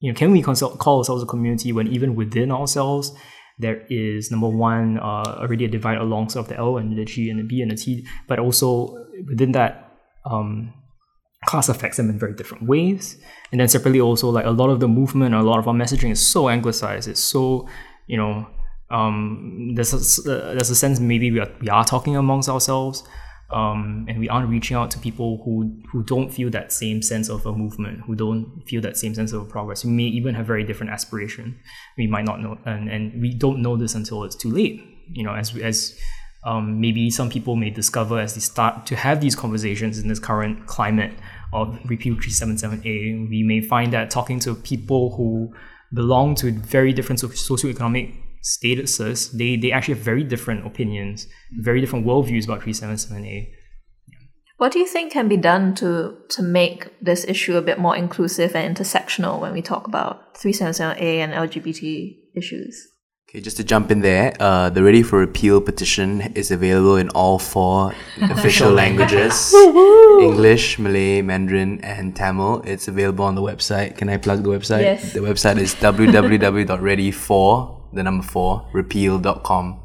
you know, can we consult, call ourselves a community when even within ourselves there is number one uh, already a divide along sort of the L and the G and the B and the T, but also within that um, class affects them in very different ways. And then separately also like a lot of the movement, a lot of our messaging is so anglicized. It's so you know um, there's a, uh, there's a sense maybe we are, we are talking amongst ourselves. Um, and we aren't reaching out to people who who don't feel that same sense of a movement, who don't feel that same sense of progress. We may even have very different aspiration. We might not know, and, and we don't know this until it's too late. You know, as as um, maybe some people may discover as they start to have these conversations in this current climate of repeal 377A, we may find that talking to people who belong to very different socioeconomic statuses, they, they actually have very different opinions, very different worldviews about 377A. What do you think can be done to to make this issue a bit more inclusive and intersectional when we talk about 377A and LGBT issues? Okay, just to jump in there, uh, the Ready for Repeal petition is available in all four official languages English, Malay, Mandarin, and Tamil. It's available on the website. Can I plug the website? Yes. The website is www.ready4 the number four, repeal.com.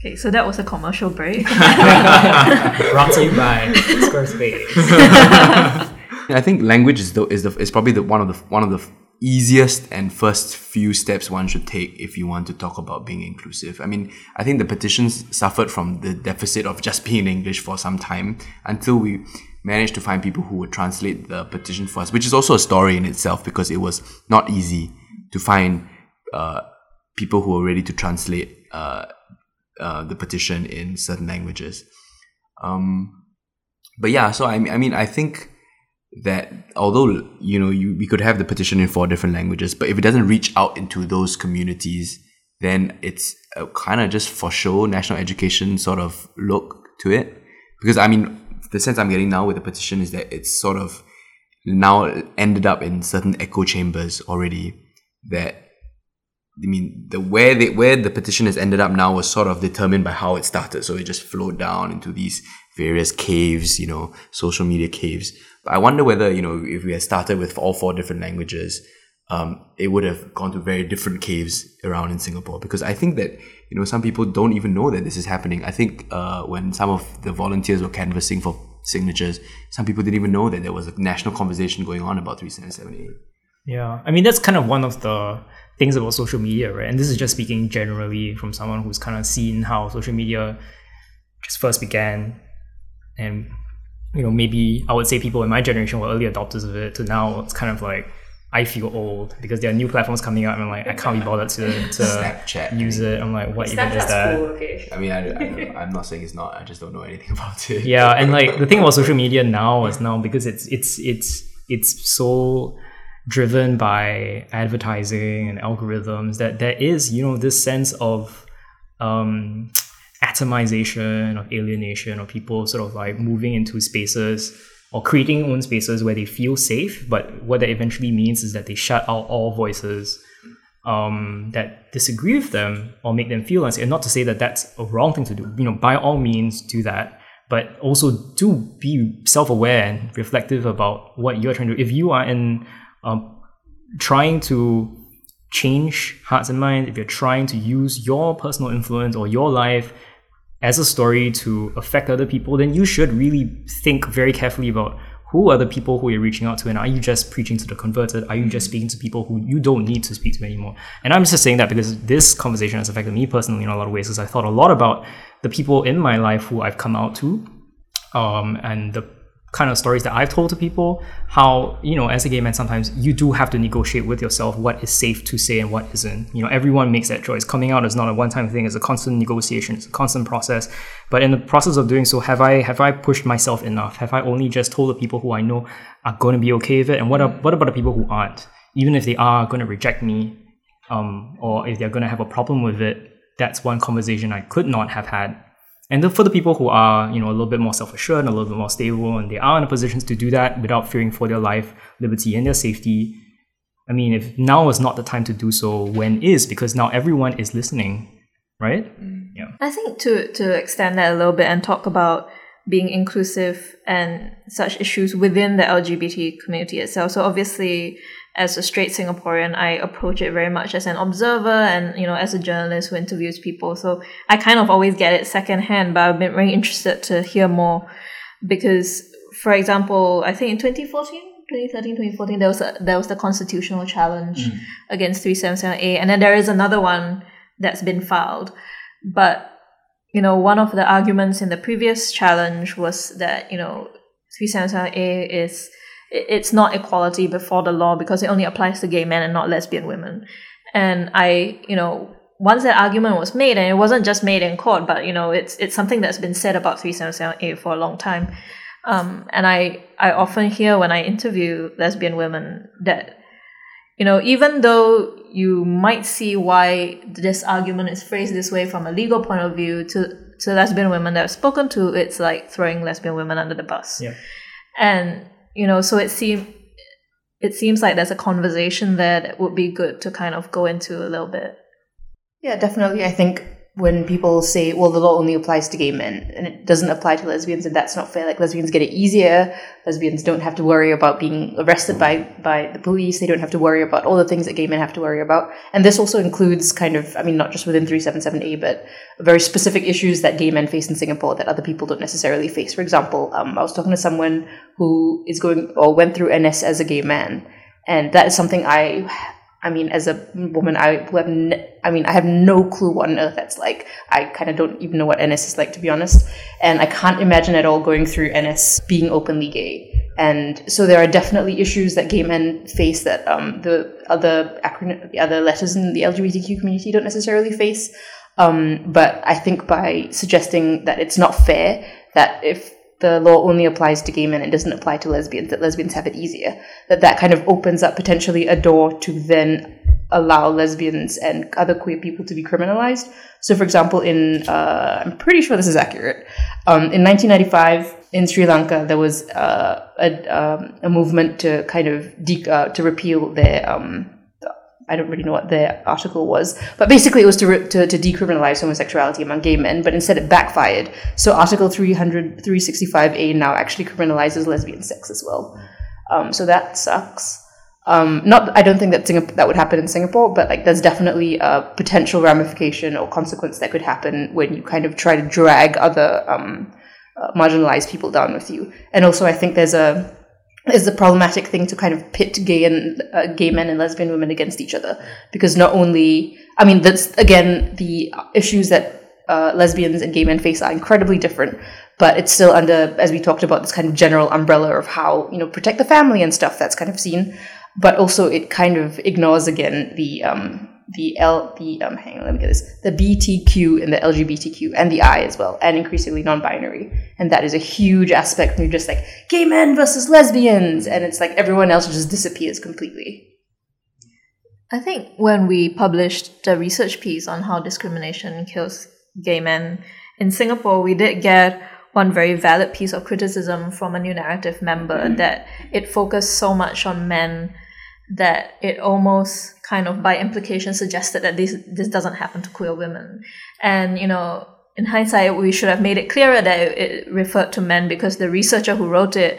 Okay, so that was a commercial break. Brought to you by Squarespace. I think language is the, is the is probably the one of the one of the easiest and first few steps one should take if you want to talk about being inclusive. I mean, I think the petitions suffered from the deficit of just being in English for some time until we managed to find people who would translate the petition for us, which is also a story in itself because it was not easy to find uh, people who are ready to translate uh, uh, the petition in certain languages. Um, but yeah, so I mean, I mean, I think that although you know you, we could have the petition in four different languages, but if it doesn't reach out into those communities, then it's kind of just for show national education sort of look to it. Because I mean, the sense I'm getting now with the petition is that it's sort of now ended up in certain echo chambers already that I mean, the where they where the petition has ended up now was sort of determined by how it started. So it just flowed down into these various caves, you know, social media caves. But I wonder whether you know if we had started with all four different languages, um, it would have gone to very different caves around in Singapore. Because I think that you know some people don't even know that this is happening. I think uh, when some of the volunteers were canvassing for signatures, some people didn't even know that there was a national conversation going on about 377A. Yeah, I mean that's kind of one of the things about social media, right? And this is just speaking generally from someone who's kind of seen how social media just first began, and you know maybe I would say people in my generation were early adopters of it. To now it's kind of like I feel old because there are new platforms coming out, and I'm like I can't be bothered to to Snapchat, use it. I'm like, what even is that? Cool, okay. I mean, I, I, am not saying it's not. I just don't know anything about it. Yeah, and like the thing about social media now is now because it's it's it's it's so driven by advertising and algorithms that there is you know this sense of um, atomization of alienation of people sort of like moving into spaces or creating own spaces where they feel safe but what that eventually means is that they shut out all voices um, that disagree with them or make them feel unsafe and not to say that that's a wrong thing to do you know by all means do that but also do be self-aware and reflective about what you're trying to do. If you are in um, trying to change hearts and minds, if you're trying to use your personal influence or your life as a story to affect other people, then you should really think very carefully about who are the people who you're reaching out to and are you just preaching to the converted? Are you just speaking to people who you don't need to speak to anymore? And i'm just saying that because this conversation has affected me personally in a lot of ways because i thought a lot about the people in my life who i've come out to um, and the kind of stories that I've told to people, how, you know, as a gay man, sometimes you do have to negotiate with yourself what is safe to say and what isn't. You know, everyone makes that choice. Coming out is not a one time thing, it's a constant negotiation, it's a constant process. But in the process of doing so, have I have I pushed myself enough? Have I only just told the people who I know are going to be okay with it? And what, are, what about the people who aren't? Even if they are going to reject me, um, or if they're going to have a problem with it, that's one conversation I could not have had and then for the people who are, you know, a little bit more self-assured, and a little bit more stable, and they are in a position to do that without fearing for their life, liberty, and their safety. I mean, if now is not the time to do so, when is? Because now everyone is listening, right? Mm. Yeah. I think to to extend that a little bit and talk about being inclusive and such issues within the LGBT community itself. So obviously, as a straight Singaporean, I approach it very much as an observer and, you know, as a journalist who interviews people. So I kind of always get it secondhand, but I've been very interested to hear more because, for example, I think in 2014, 2013, 2014, there was a, there was the constitutional challenge mm. against 377A, and then there is another one that's been filed. But you know, one of the arguments in the previous challenge was that you know 377A is it's not equality before the law because it only applies to gay men and not lesbian women. And I, you know, once that argument was made, and it wasn't just made in court, but you know, it's it's something that's been said about 377A for a long time. Um, and I I often hear when I interview lesbian women that you know even though you might see why this argument is phrased this way from a legal point of view to to lesbian women that I've spoken to, it's like throwing lesbian women under the bus. Yeah. And you know, so it seems it seems like there's a conversation there that would be good to kind of go into a little bit. Yeah, definitely. I think when people say, well, the law only applies to gay men and it doesn't apply to lesbians, and that's not fair. Like lesbians get it easier. Lesbians don't have to worry about being arrested by by the police. They don't have to worry about all the things that gay men have to worry about. And this also includes kind of, I mean, not just within 377A, but very specific issues that gay men face in Singapore that other people don't necessarily face. For example, um, I was talking to someone who is going or went through NS as a gay man, and that is something I I mean, as a woman, I have n- I mean, I have no clue what on earth that's like. I kind of don't even know what NS is like, to be honest. And I can't imagine at all going through NS being openly gay. And so there are definitely issues that gay men face that um, the other acronym, the other letters in the LGBTQ community don't necessarily face. Um, but I think by suggesting that it's not fair, that if the law only applies to gay men and doesn't apply to lesbians, that lesbians have it easier. That that kind of opens up potentially a door to then allow lesbians and other queer people to be criminalized. So, for example, in uh, I'm pretty sure this is accurate. Um, in 1995, in Sri Lanka, there was uh, a, um, a movement to kind of de- uh, to repeal their um, I don't really know what the article was, but basically it was to, to, to, decriminalize homosexuality among gay men, but instead it backfired. So Article 300, 365A now actually criminalizes lesbian sex as well. Um, so that sucks. Um, not, I don't think that Singapore, that would happen in Singapore, but like there's definitely a potential ramification or consequence that could happen when you kind of try to drag other um, uh, marginalized people down with you. And also, I think there's a is a problematic thing to kind of pit gay and uh, gay men and lesbian women against each other. Because not only I mean that's again the issues that uh, lesbians and gay men face are incredibly different but it's still under as we talked about this kind of general umbrella of how you know protect the family and stuff that's kind of seen. But also it kind of ignores again the um, the L, the um, hang on, let me get this, the BTQ and the LGBTQ and the I as well, and increasingly non-binary, and that is a huge aspect. When you're just like gay men versus lesbians, and it's like everyone else just disappears completely. I think when we published the research piece on how discrimination kills gay men in Singapore, we did get one very valid piece of criticism from a New Naratif member mm-hmm. that it focused so much on men that it almost kind of by implication suggested that this this doesn't happen to queer women. And you know in hindsight we should have made it clearer that it, referred to men because the researcher who wrote it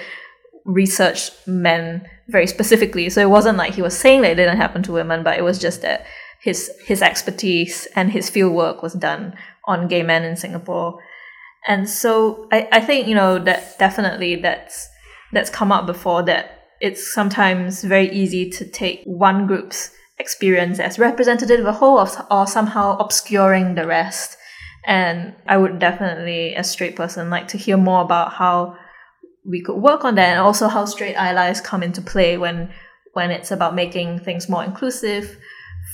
researched men very specifically. So it wasn't like he was saying that it didn't happen to women but it was just that his his expertise and his field work was done on gay men in Singapore. And so I, I think you know that definitely that's that's come up before that it's sometimes very easy to take one group's experience as representative of a whole or, or somehow obscuring the rest. And I would definitely, as straight person, like to hear more about how we could work on that and also how straight allies come into play when when it's about making things more inclusive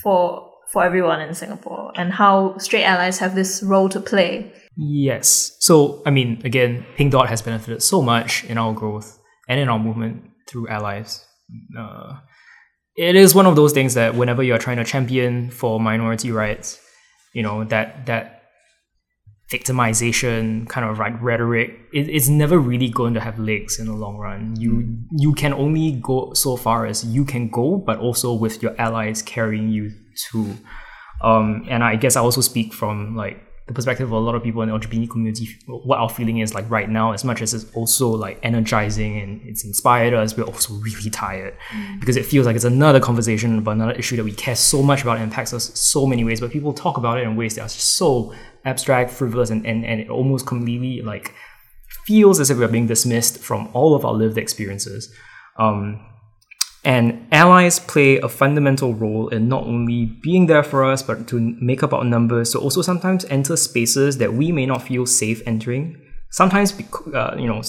for for everyone in Singapore and how straight allies have this role to play. Yes. So, I mean, again, Pink Dot has benefited so much in our growth and in our movement through allies. Uh, it is one of those things that whenever you're trying to champion for minority rights, you know, that that victimization kind of like rhetoric it, it's never really going to have legs in the long run. You you can only go so far as you can go but also with your allies carrying you too. Um, and i guess i also speak from like the perspective of a lot of people in the LGBT community, what our feeling is like right now, as much as it's also like energizing and it's inspired us, we're also really tired mm. because it feels like it's another conversation about another issue that we care so much about and impacts us so many ways, but people talk about it in ways that are so abstract, frivolous, and, and, and it almost completely like feels as if we're being dismissed from all of our lived experiences. Um, and allies play a fundamental role in not only being there for us, but to make up our numbers, to also sometimes enter spaces that we may not feel safe entering. Sometimes, bec- uh, you know,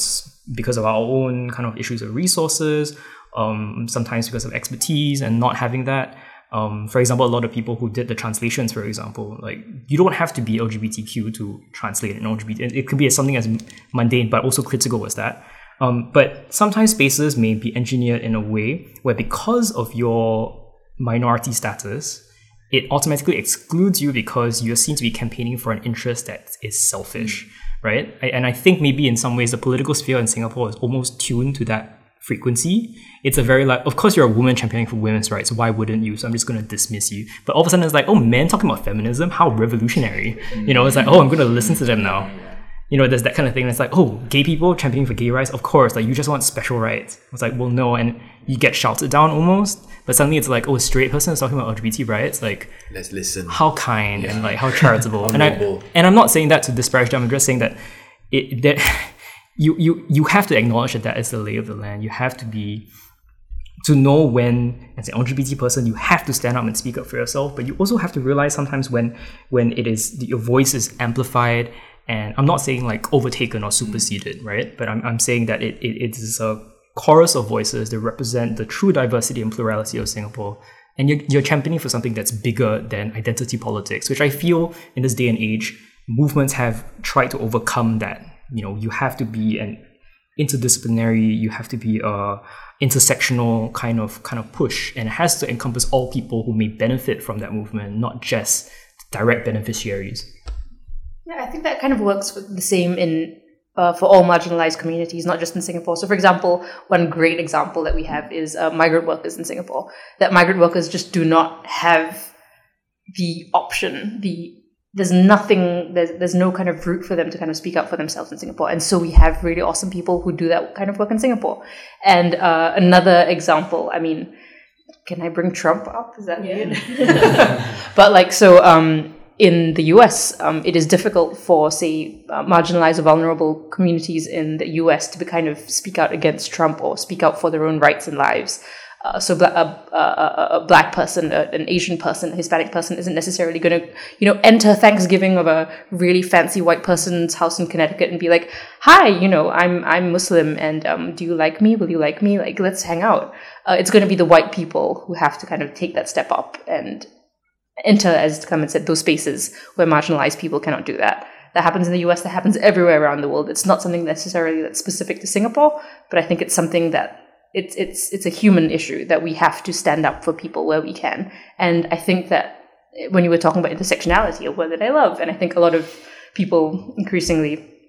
because of our own kind of issues of resources, um, sometimes because of expertise and not having that. Um, for example, a lot of people who did the translations, for example, like you don't have to be LGBTQ to translate an LGBT. It could be something as mundane but also critical as that. Um, but sometimes spaces may be engineered in a way where, because of your minority status, it automatically excludes you because you're seen to be campaigning for an interest that is selfish, mm. right? And I think maybe in some ways the political sphere in Singapore is almost tuned to that frequency. It's a very like, of course, you're a woman championing for women's rights. Why wouldn't you? So I'm just going to dismiss you. But all of a sudden, it's like, oh, men talking about feminism, how revolutionary. You know, it's like, oh, I'm going to listen to them now you know, there's that kind of thing. It's like, oh, gay people championing for gay rights, of course, like you just want special rights. It's like, well, no, and you get shouted down almost. But suddenly it's like, oh, a straight person is talking about LGBT rights. Like, let's listen. How kind yeah. and like how charitable. and I and I'm not saying that to disparage them. I'm just saying that it that you you you have to acknowledge that that is the lay of the land. You have to be to know when as an LGBT person you have to stand up and speak up for yourself, but you also have to realize sometimes when when it is your voice is amplified and I'm not saying like overtaken or superseded, right? But I'm, I'm saying that it, it, it is a chorus of voices that represent the true diversity and plurality of Singapore. And you're, you're championing for something that's bigger than identity politics, which I feel in this day and age, movements have tried to overcome that. You know, you have to be an interdisciplinary, you have to be a intersectional kind of kind of push, and it has to encompass all people who may benefit from that movement, not just direct beneficiaries. Yeah, I think that kind of works the same in uh, for all marginalized communities, not just in Singapore. So, for example, one great example that we have is uh, migrant workers in Singapore. That migrant workers just do not have the option. The there's nothing. There's there's no kind of route for them to kind of speak up for themselves in Singapore. And so we have really awesome people who do that kind of work in Singapore. And uh, another example, I mean, can I bring Trump up? Is that yeah. weird? but like so. Um, in the US, um, it is difficult for, say, uh, marginalized or vulnerable communities in the US to be kind of speak out against Trump or speak out for their own rights and lives. Uh, so a, a, a, black person, a, an Asian person, a Hispanic person isn't necessarily going to, you know, enter Thanksgiving of a really fancy white person's house in Connecticut and be like, "Hi, you know, I'm I'm Muslim, and um, do you like me? Will you like me? Like, let's hang out." Uh, it's going to be the white people who have to kind of take that step up and enter, as Clement said, those spaces where marginalized people cannot do that. That happens in the US, that happens everywhere around the world. It's not something necessarily that's specific to Singapore, but I think it's something that it's it's it's a human issue that we have to stand up for people where we can. And I think that when you were talking about intersectionality, a word that I love, and I think a lot of people increasingly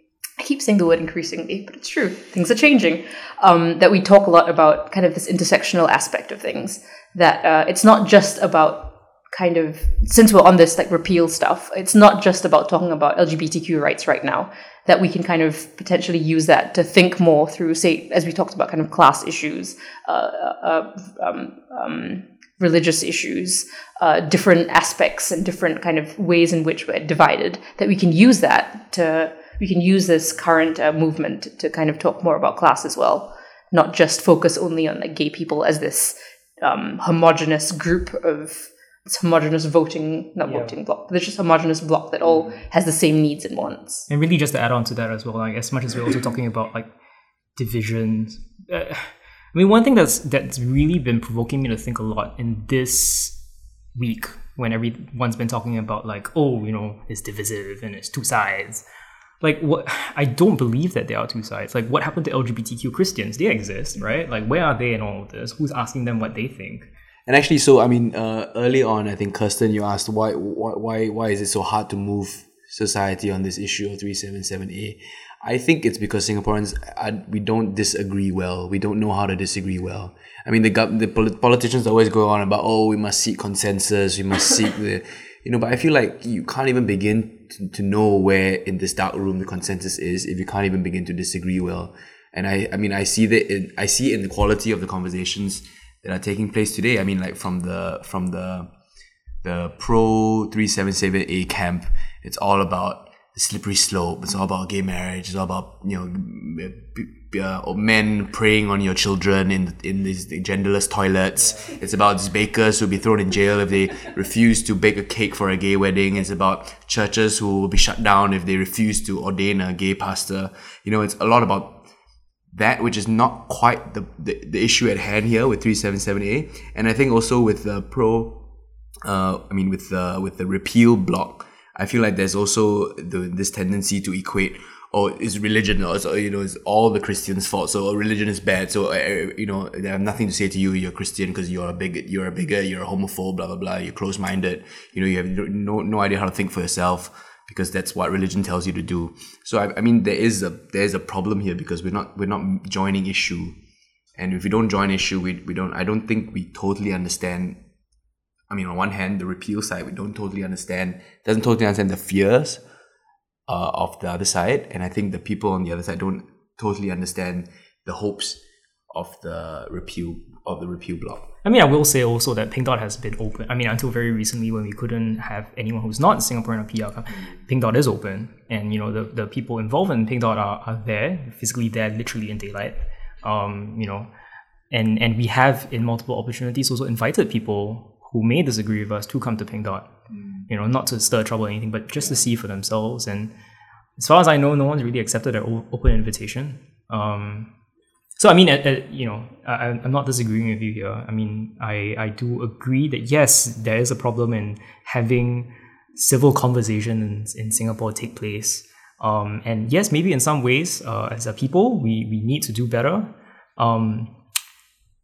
I keep saying the word increasingly, but it's true. Things are changing. Um, that we talk a lot about kind of this intersectional aspect of things. That uh, it's not just about kind of since we're on this like repeal stuff it's not just about talking about lgbtq rights right now that we can kind of potentially use that to think more through say as we talked about kind of class issues uh, uh, um, um, religious issues uh, different aspects and different kind of ways in which we're divided that we can use that to we can use this current uh, movement to kind of talk more about class as well not just focus only on like gay people as this um, homogenous group of this homogenous voting, not voting block. There's just a homogenous block that all has the same needs and wants. And really, just to add on to that as well, like as much as we're also talking about like divisions, uh, I mean, one thing that's that's really been provoking me to think a lot in this week when everyone's been talking about like, oh, you know, it's divisive and it's two sides. Like what? I don't believe that there are two sides. Like what happened to LGBTQ Christians? They exist, right? Like where are they in all of this? Who's asking them what they think? And actually, so I mean, uh, early on, I think Kirsten, you asked why, why, why, why is it so hard to move society on this issue of three seven seven A? I think it's because Singaporeans are, we don't disagree well. We don't know how to disagree well. I mean, the the politicians always go on about oh, we must seek consensus. We must seek the you know. But I feel like you can't even begin to, to know where in this dark room the consensus is if you can't even begin to disagree well. And I, I mean, I see that in, I see in the quality of the conversations that are taking place today. I mean, like from the from the the pro three seven seven A camp, it's all about the slippery slope. It's all about gay marriage. It's all about you know uh, men preying on your children in in these genderless toilets. It's about these bakers who'll be thrown in jail if they refuse to bake a cake for a gay wedding. It's about churches who will be shut down if they refuse to ordain a gay pastor. You know, it's a lot about that which is not quite the, the, the issue at hand here with 377A. And I think also with the pro, uh, I mean, with the, with the repeal block, I feel like there's also the, this tendency to equate, oh, is religion, or, you know, is all the Christians' fault. So religion is bad. So, uh, you know, they have nothing to say to you. You're Christian because you're a bigot, you're a bigot, you're a homophobe, blah, blah, blah. You're close-minded. You know, you have no, no idea how to think for yourself because that's what religion tells you to do. So I, I mean, there is a there's a problem here because we're not we're not joining issue, and if we don't join issue, we we don't. I don't think we totally understand. I mean, on one hand, the repeal side, we don't totally understand. Doesn't totally understand the fears uh, of the other side, and I think the people on the other side don't totally understand the hopes of the repeal of the repeal block. I mean, I will say also that Pink Dot has been open. I mean, until very recently, when we couldn't have anyone who's not Singaporean or PR, Pink Dot is open, and you know the, the people involved in Pink Dot are, are there, physically there, literally in daylight. Um, you know, and and we have in multiple opportunities also invited people who may disagree with us to come to Pink Dot. You know, not to stir trouble or anything, but just to see for themselves. And as far as I know, no one's really accepted an open invitation. Um, so I mean, you know, I, I'm not disagreeing with you here. I mean, I, I do agree that yes, there is a problem in having civil conversations in, in Singapore take place. Um, and yes, maybe in some ways, uh, as a people, we, we need to do better. Um,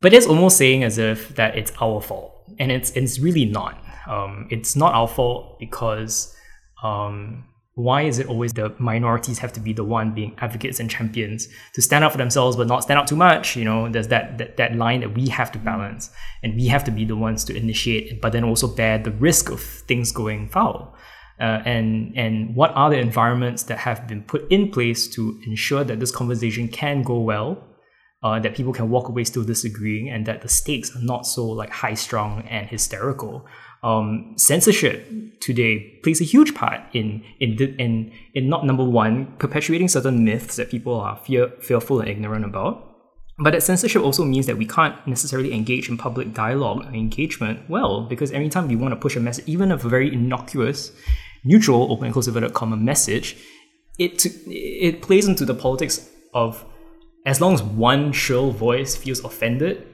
but it's almost saying as if that it's our fault, and it's it's really not. Um, it's not our fault because um, why is it always the minorities have to be the one being advocates and champions to stand up for themselves but not stand out too much? You know there's that, that that line that we have to balance and we have to be the ones to initiate but then also bear the risk of things going foul. Uh, and and what are the environments that have been put in place to ensure that this conversation can go well uh, that people can walk away still disagreeing and that the stakes are not so like high strung and hysterical um, censorship today plays a huge part in in, in in not number one perpetuating certain myths that people are fear, fearful and ignorant about. But that censorship also means that we can't necessarily engage in public dialogue and engagement well, because every time we want to push a message, even a very innocuous, neutral, open and close inverted message, it it plays into the politics of as long as one shrill voice feels offended,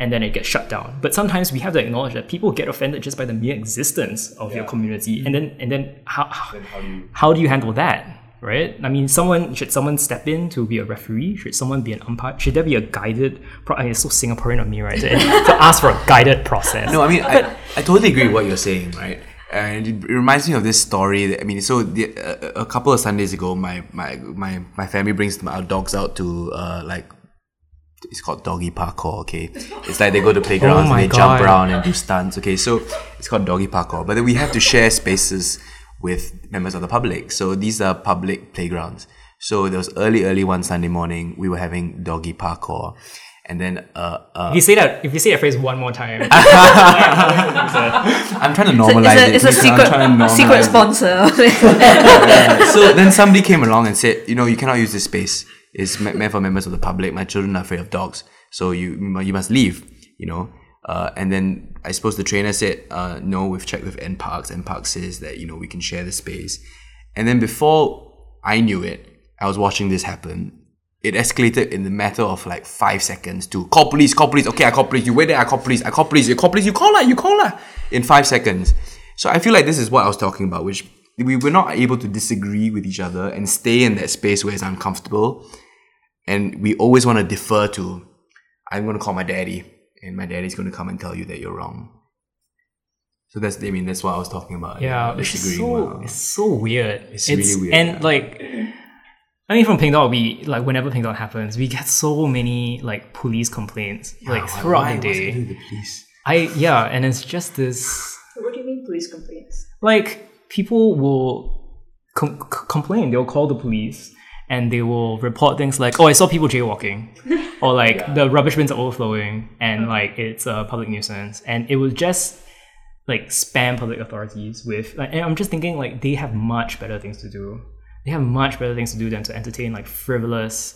and then it gets shut down. But sometimes we have to acknowledge that people get offended just by the mere existence of yeah. your community, and then and then how then how, do you... how do you handle that? Right? I mean, someone should someone step in to be a referee? Should someone be an umpire? Should there be a guided? Pro- I mean, it's so Singaporean of me, right? to, to ask for a guided process. No, I mean, I, I totally agree with what you're saying, right? and it reminds me of this story. That, I mean, so the, uh, a couple of Sundays ago, my my my, my family brings our dogs out to uh, like it's called doggy parkour. Okay, it's like they go to playgrounds oh and they God. jump around and do stunts. Okay, so it's called doggy parkour. But then we have to share spaces with members of the public. So these are public playgrounds. So there was early, early one Sunday morning. We were having doggy parkour. And then, uh, uh, if you say that, if you say that phrase one more time, I'm trying to normalize it's a, it's a, it. secret, secret sponsor. so then somebody came along and said, you know, you cannot use this space me- meant for members of the public. My children are afraid of dogs, so you you must leave. You know. Uh, and then I suppose the trainer said, uh, no, we've checked with NParks. NParks says that, you know, we can share the space. And then before I knew it, I was watching this happen. It escalated in the matter of like five seconds to call police, call police. Okay, I call police. You wait there, I call police. I call police. You call police. You call her. You call her. In five seconds. So I feel like this is what I was talking about, which we were not able to disagree with each other and stay in that space where it's uncomfortable. And we always want to defer to, I'm going to call my daddy and my daddy's going to come and tell you that you're wrong. So that's, I mean, that's what I was talking about. Yeah, it's so Wow. it's so weird. It's really weird, And yeah. like, I mean, from Pink Dot, we like whenever Pink Dot happens, we get so many like police complaints like Why- throughout why the was it day. the police? I yeah, and it's just this What do you mean police complaints? like people will com- c- complain. They'll call the police and they will report things like, "Oh, I saw people jaywalking," or like the rubbish bins are overflowing, and like it's a public nuisance, and it will just like spam public authorities with. Like, and I'm just thinking like they have much better things to do. They have much better things to do than to entertain like frivolous.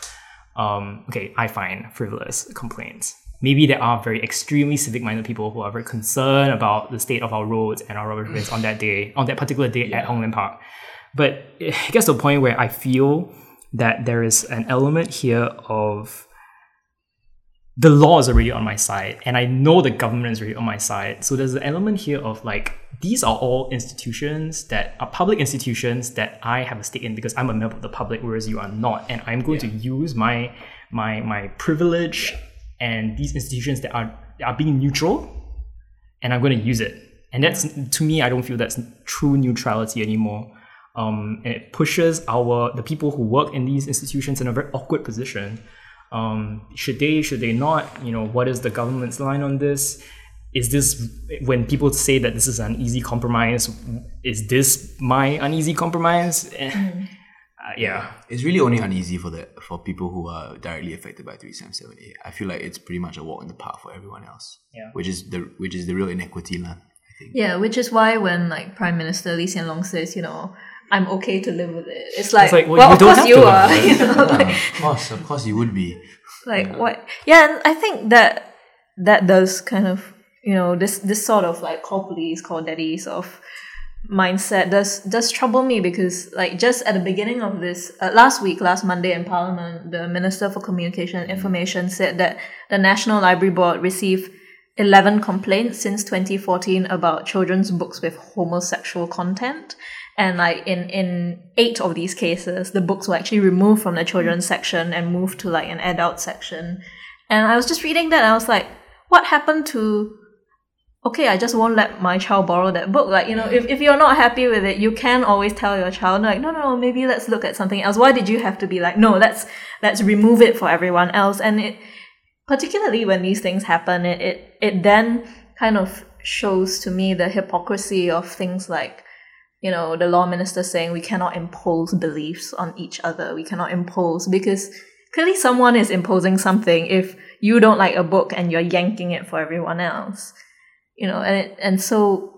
Um, okay, I find frivolous complaints. Maybe there are very extremely civic-minded people who are very concerned about the state of our roads and our rubbish bins on that day, on that particular day at Hong Lim Park. But it gets to a point where I feel that there is an element here of the law is already on my side, and I know the government is already on my side. So there's an element here of like these are all institutions that are public institutions that I have a stake in because I'm a member of the public, whereas you are not, and I'm going to use my my my privilege and these institutions that are are being neutral, and I'm going to use it. And that's to me, I don't feel that's true neutrality anymore. Um, and it pushes our the people who work in these institutions in a very awkward position. Um, should they? Should they not? You know, what is the government's line on this? Is this when people say that this is an easy compromise? Is this my uneasy compromise? Eh, uh, yeah, It's really only uneasy for the for people who are directly affected by 377A. I feel like it's pretty much a walk in the park for everyone else. Yeah. Which is the which is the real inequity lah. I think. Yeah, which is why when like Prime Minister Lee Hsien Loong says, you know, I'm okay to live with it. It's like, it's like, well, well, you of course you are. You know, like, of course, of course, you would be. like what? Yeah, and I think that that does kind of you know this this sort of like call police, call daddies of mindset does does trouble me because like just at the beginning of this uh, last week last monday in parliament the minister for communication and information said that the national library board received 11 complaints since 2014 about children's books with homosexual content. And like in in eight of these cases the books were actually removed from the children's section and moved to like an adult section. And i was just reading that and i was like what happened to okay, I just won't let my child borrow that book. Like, you know, if, if you're not happy with it, you can always tell your child, like, no, no, maybe let's look at something else. Why did you have to be like, no, let's, let's remove it for everyone else? And it, particularly when these things happen, it, it, it then kind of shows to me the hypocrisy of things like, you know, the law minister saying we cannot impose beliefs on each other. We cannot impose because clearly someone is imposing something if you don't like a book and you're yanking it for everyone else you know and it, and so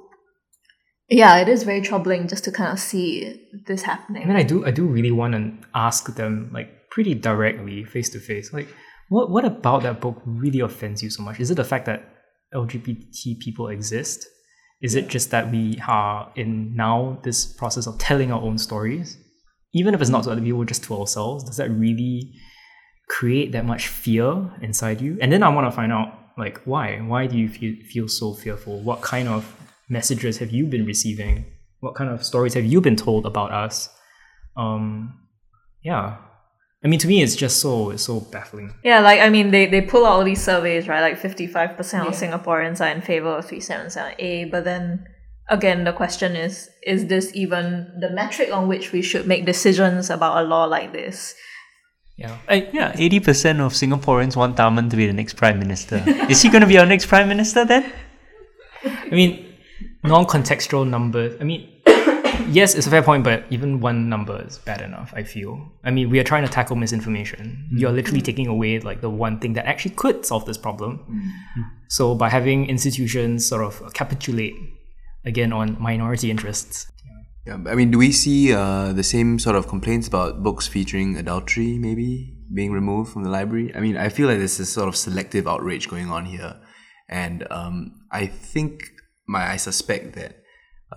yeah it is very troubling just to kind of see this happening I mean, I do, I do really want to ask them like pretty directly, face to face, like what, what about that book really offends you so much? Is it the fact that LGBT people exist? Is it just that we are in now this process of telling our own stories, even if it's not to other people, just to ourselves? Does that really create that much fear inside you? And then I want to find out like why? Why do you feel feel so fearful? What kind of messages have you been receiving? What kind of stories have you been told about us? Um, yeah. I mean, to me, it's just so it's so baffling. yeah like i mean they, they pull out all these surveys right like 55% of singaporeans are in favor of 377a but then again the question is is this even the metric on which we should make decisions about a law like this Yeah. I, Yeah, 80% of Singaporeans want Tharman to be the next Prime Minister. Is he going to be our next Prime Minister then? I mean, non-contextual numbers. I mean, yes, it's a fair point, but even one number is bad enough. I feel. I mean, we are trying to tackle misinformation. Mm-hmm. You're literally taking away like the one thing that actually could solve this problem. Mm-hmm. So by having institutions sort of capitulate again on minority interests. Yeah, I mean, do we see uh, the same sort of complaints about books featuring adultery? Maybe being removed from the library. I mean, I feel like there's this sort of selective outrage going on here, and um, I think my I suspect that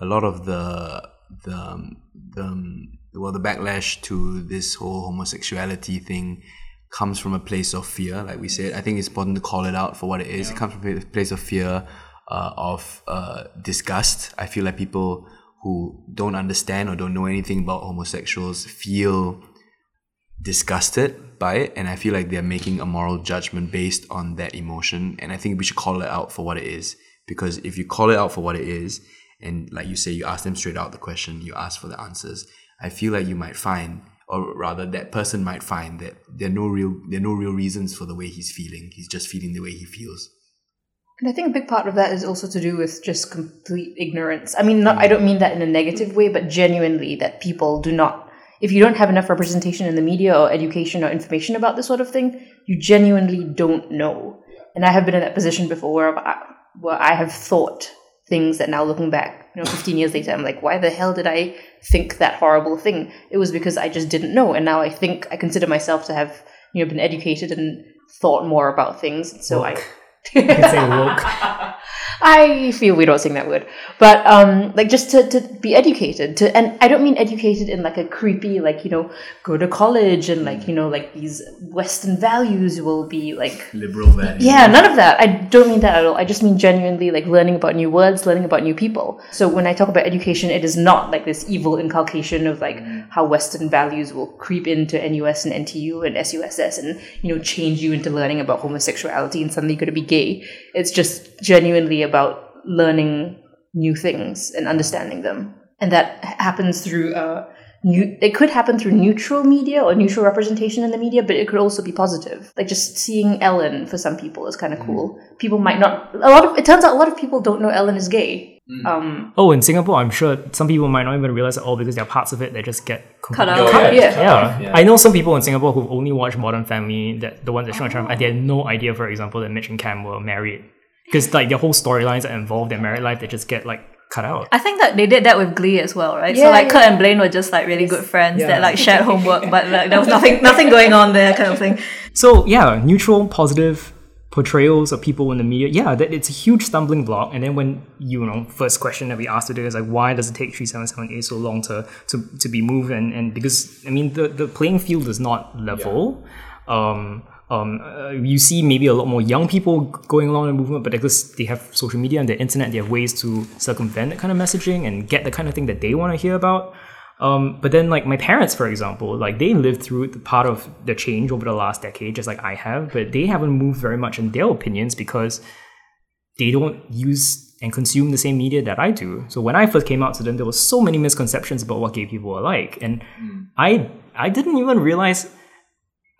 a lot of the the um, the um, well the backlash to this whole homosexuality thing comes from a place of fear. Like we said, I think it's important to call it out for what it is. It comes from a place of fear, uh, of uh, disgust. I feel like people who don't understand or don't know anything about homosexuals feel disgusted by it and i feel like they're making a moral judgment based on that emotion and i think we should call it out for what it is because if you call it out for what it is and like you say you ask them straight out the question you ask for the answers i feel like you might find or rather that person might find that there are no real there are no real reasons for the way he's feeling he's just feeling the way he feels And I think a big part of that is also to do with just complete ignorance. I mean, not, I mm. don't mean that in a negative way, but genuinely that people do not. If you don't have enough representation in the media or education or information about this sort of thing, you genuinely don't know. And I have been in that position before where I, where I have thought things that now looking back, you know, 15 years later, I'm like, why the hell did I think that horrible thing? It was because I just didn't know. And now I think I consider myself to have, you know, been educated and thought more about things. So I. You can say woke. I feel we don't sing that word, but um, like just to, to be educated to, and I don't mean educated in like a creepy like you know go to college and like you know like these Western values will be like liberal values yeah none of that. I don't mean that at all. I just mean genuinely like learning about new words, learning about new people. So when I talk about education, it is not like this evil inculcation of like how Western values will creep into NUS and NTU and SUSS and you know change you into learning about homosexuality and suddenly you're going to be gay. It's just genuinely about learning new things and understanding them. And that happens through uh, it could happen through neutral media or neutral representation in the media, but it could also be positive. Like just seeing Ellen for some people is kind of cool. People might not, a lot of, it turns out a lot of people don't know Ellen is gay. Um, Oh, in Singapore, I'm sure some people might not even realize at all because there are parts of it that just get Cut completely out. yeah. Yeah. I know some people in Singapore who've only watched Modern Family, that the ones that show on Channel, and they had no idea, for example, that Mitch and Cam were married. Because like their whole storylines that involve their married life, they just get like cut out. I think that they did that with Glee as well, right? Yeah, so like yeah. Kurt and Blaine were just like really good friends Yeah. that like shared homework, but like there was nothing nothing going on there, kind of thing. So yeah, neutral, positive portrayals of people in the media. Yeah, that it's a huge stumbling block. And then when you know first question that we asked today is like, why does it take three seven seven A so long to to, to be moved? And and because I mean the the playing field is not level. Um, um, uh, you see maybe a lot more young people going along in the movement, but because they have social media and the internet, they have ways to circumvent that kind of messaging and get the kind of thing that they want to hear about. Um, but then, like my parents, for example, like they lived through the part of the change over the last decade, just like I have, but they haven't moved very much in their opinions because they don't use and consume the same media that I do. So when I first came out to them, there was so many misconceptions about what gay people are like, and I I didn't even realize.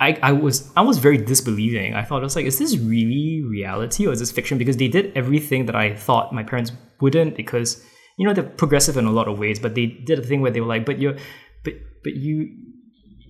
I, I was I was very disbelieving. I thought I was like, is this really reality or is this fiction? Because they did everything that I thought my parents wouldn't. Because you know they're progressive in a lot of ways, but they did a thing where they were like, but you're, but but you,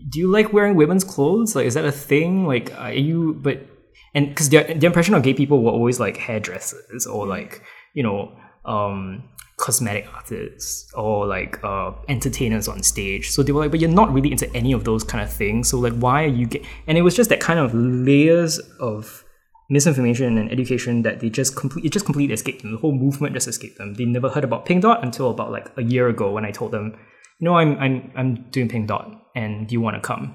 do you like wearing women's clothes? Like, is that a thing? Like, are you? But and because the, their impression of gay people were always like hairdressers or like you know um cosmetic artists or like uh entertainers on stage. So they were like but you're not really into any of those kind of things. So like why are you get and it was just that kind of layers of misinformation and education that they just complete it just completely escaped them. The whole movement just escaped them. They never heard about pink dot until about like a year ago when i told them you know i'm i'm, I'm doing pink dot and do you want to come?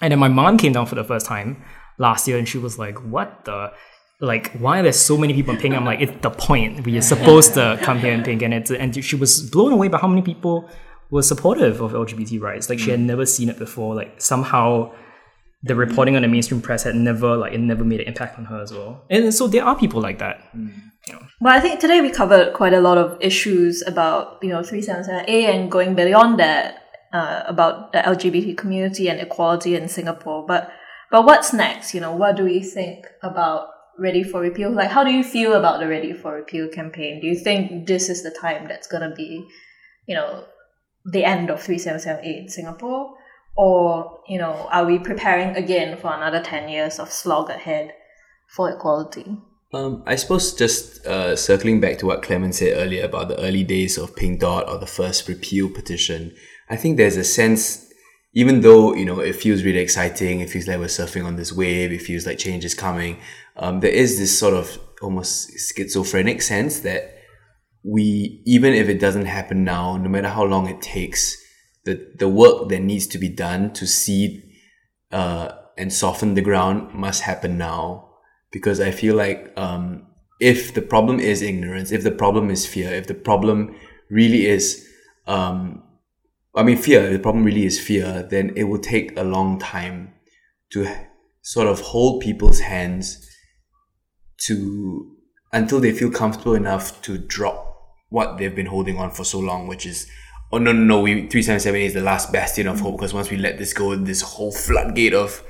And then my mom came down for the first time last year and she was like, What the like why are there so many people in pink? I'm like, it's the point. We are supposed to come here in pink and it's and she was blown away by how many people were supportive of LGBT rights. Like she had never seen it before. Like somehow the reporting on the mainstream press had never like it never made an impact on her as well. And so there are people like that. Well, I think today we covered quite a lot of issues about you know three seven seven A and going beyond that uh, about the LGBT community and equality in Singapore. But but what's next? You know, what do we think about Ready for Repeal? Like, how do you feel about the Ready for Repeal campaign? Do you think this is the time that's gonna be, you know, the end of three seven seven A in Singapore? Or, you know, are we preparing again for another 10 years of slog ahead for equality? Um, I suppose just uh, circling back to what Clement said earlier about the early days of Pink Dot or the first repeal petition, I think there's a sense even though you know it feels really exciting, it feels like we're surfing on this wave, it feels like change is coming. Um, there is this sort of almost schizophrenic sense that we, even if it doesn't happen now, no matter how long it takes, the the work that needs to be done to seed uh, and soften the ground must happen now, because I feel like um, if the problem is ignorance, if the problem is fear, if the problem really is um, I mean, fear, the problem really is fear, then it will take a long time to sort of hold people's hands to until they feel comfortable enough to drop what they've been holding on for so long, which is oh no no no we three seven seven is the last bastion of hope because once we let this go, this whole floodgate of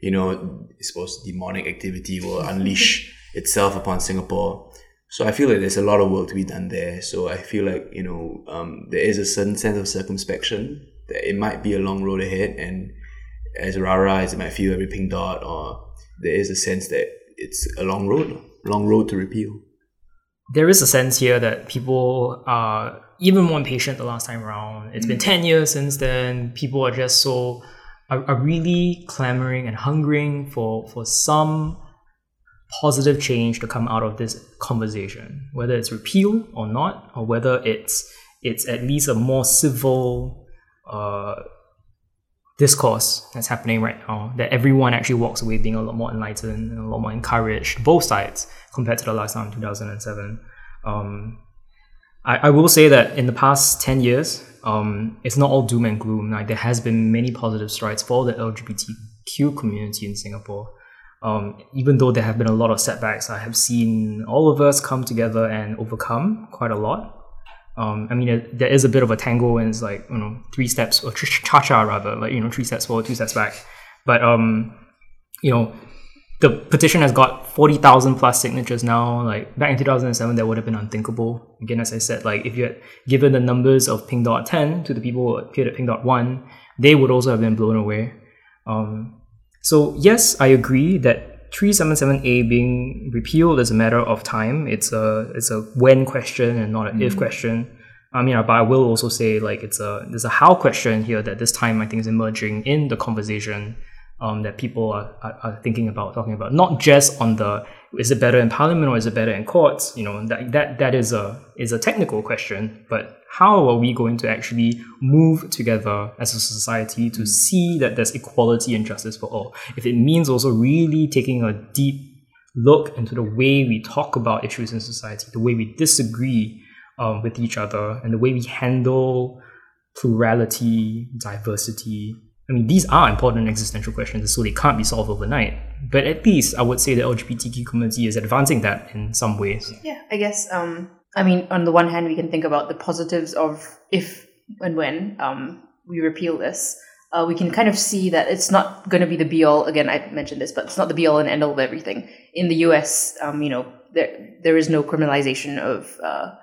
you know I suppose demonic activity will unleash itself upon Singapore. So I feel like there's a lot of work to be done there. So I feel like you know um, there is a certain sense of circumspection that it might be a long road ahead, and as rara as it might feel every pink dot, or there is a sense that it's a long road, long road to repeal. There is a sense here that people are even more impatient the last time around. It's been ten years since then. People are just so are, are really clamoring and hungering for for some positive change to come out of this conversation, whether it's repeal or not, or whether it's it's at least a more civil uh, discourse that's happening right now. That everyone actually walks away being a lot more enlightened and a lot more encouraged, both sides, compared to the last time in 2007. Um, I, I will say that in the past 10 years, um, it's not all doom and gloom. Like there has been many positive strides for the LGBTQ community in Singapore um, even though there have been a lot of setbacks, I have seen all of us come together and overcome quite a lot. Um, I mean, there is a bit of a tango, and it's like you know three steps or cha cha rather, like you know three steps forward, two steps back. But um, you know, the petition has got forty thousand plus signatures now. Like back in two thousand and seven, that would have been unthinkable. Again, as I said, like if you had given the numbers of Pink Dot ten to the people who appeared at Pink Dot one, they would also have been blown away. Um, so yes, I agree that 377A being repealed is a matter of time. It's a it's a when question and not an mm. if question. I mean, but I will also say like it's a there's a how question here that this time I think is emerging in the conversation um, that people are, are, are, thinking about talking about not just on the is it better in parliament or is it better in courts? You know that that that is a is a technical question but how are we going to actually move together as a society to see that there's equality and justice for all? If it means also really taking a deep look into the way we talk about issues in society the way we disagree um, with each other and the way we handle plurality diversity I mean, these are important existential questions, so they can't be solved overnight. But at least I would say the LGBTQ community is advancing that in some ways. Yeah, I guess. Um, I mean, on the one hand, we can think about the positives of if and when um, we repeal this. Uh, we can kind of see that it's not going to be the be all. Again, I mentioned this, but it's not the be all and end all of everything. In the U.S., um, you know, there there is no criminalization of uh,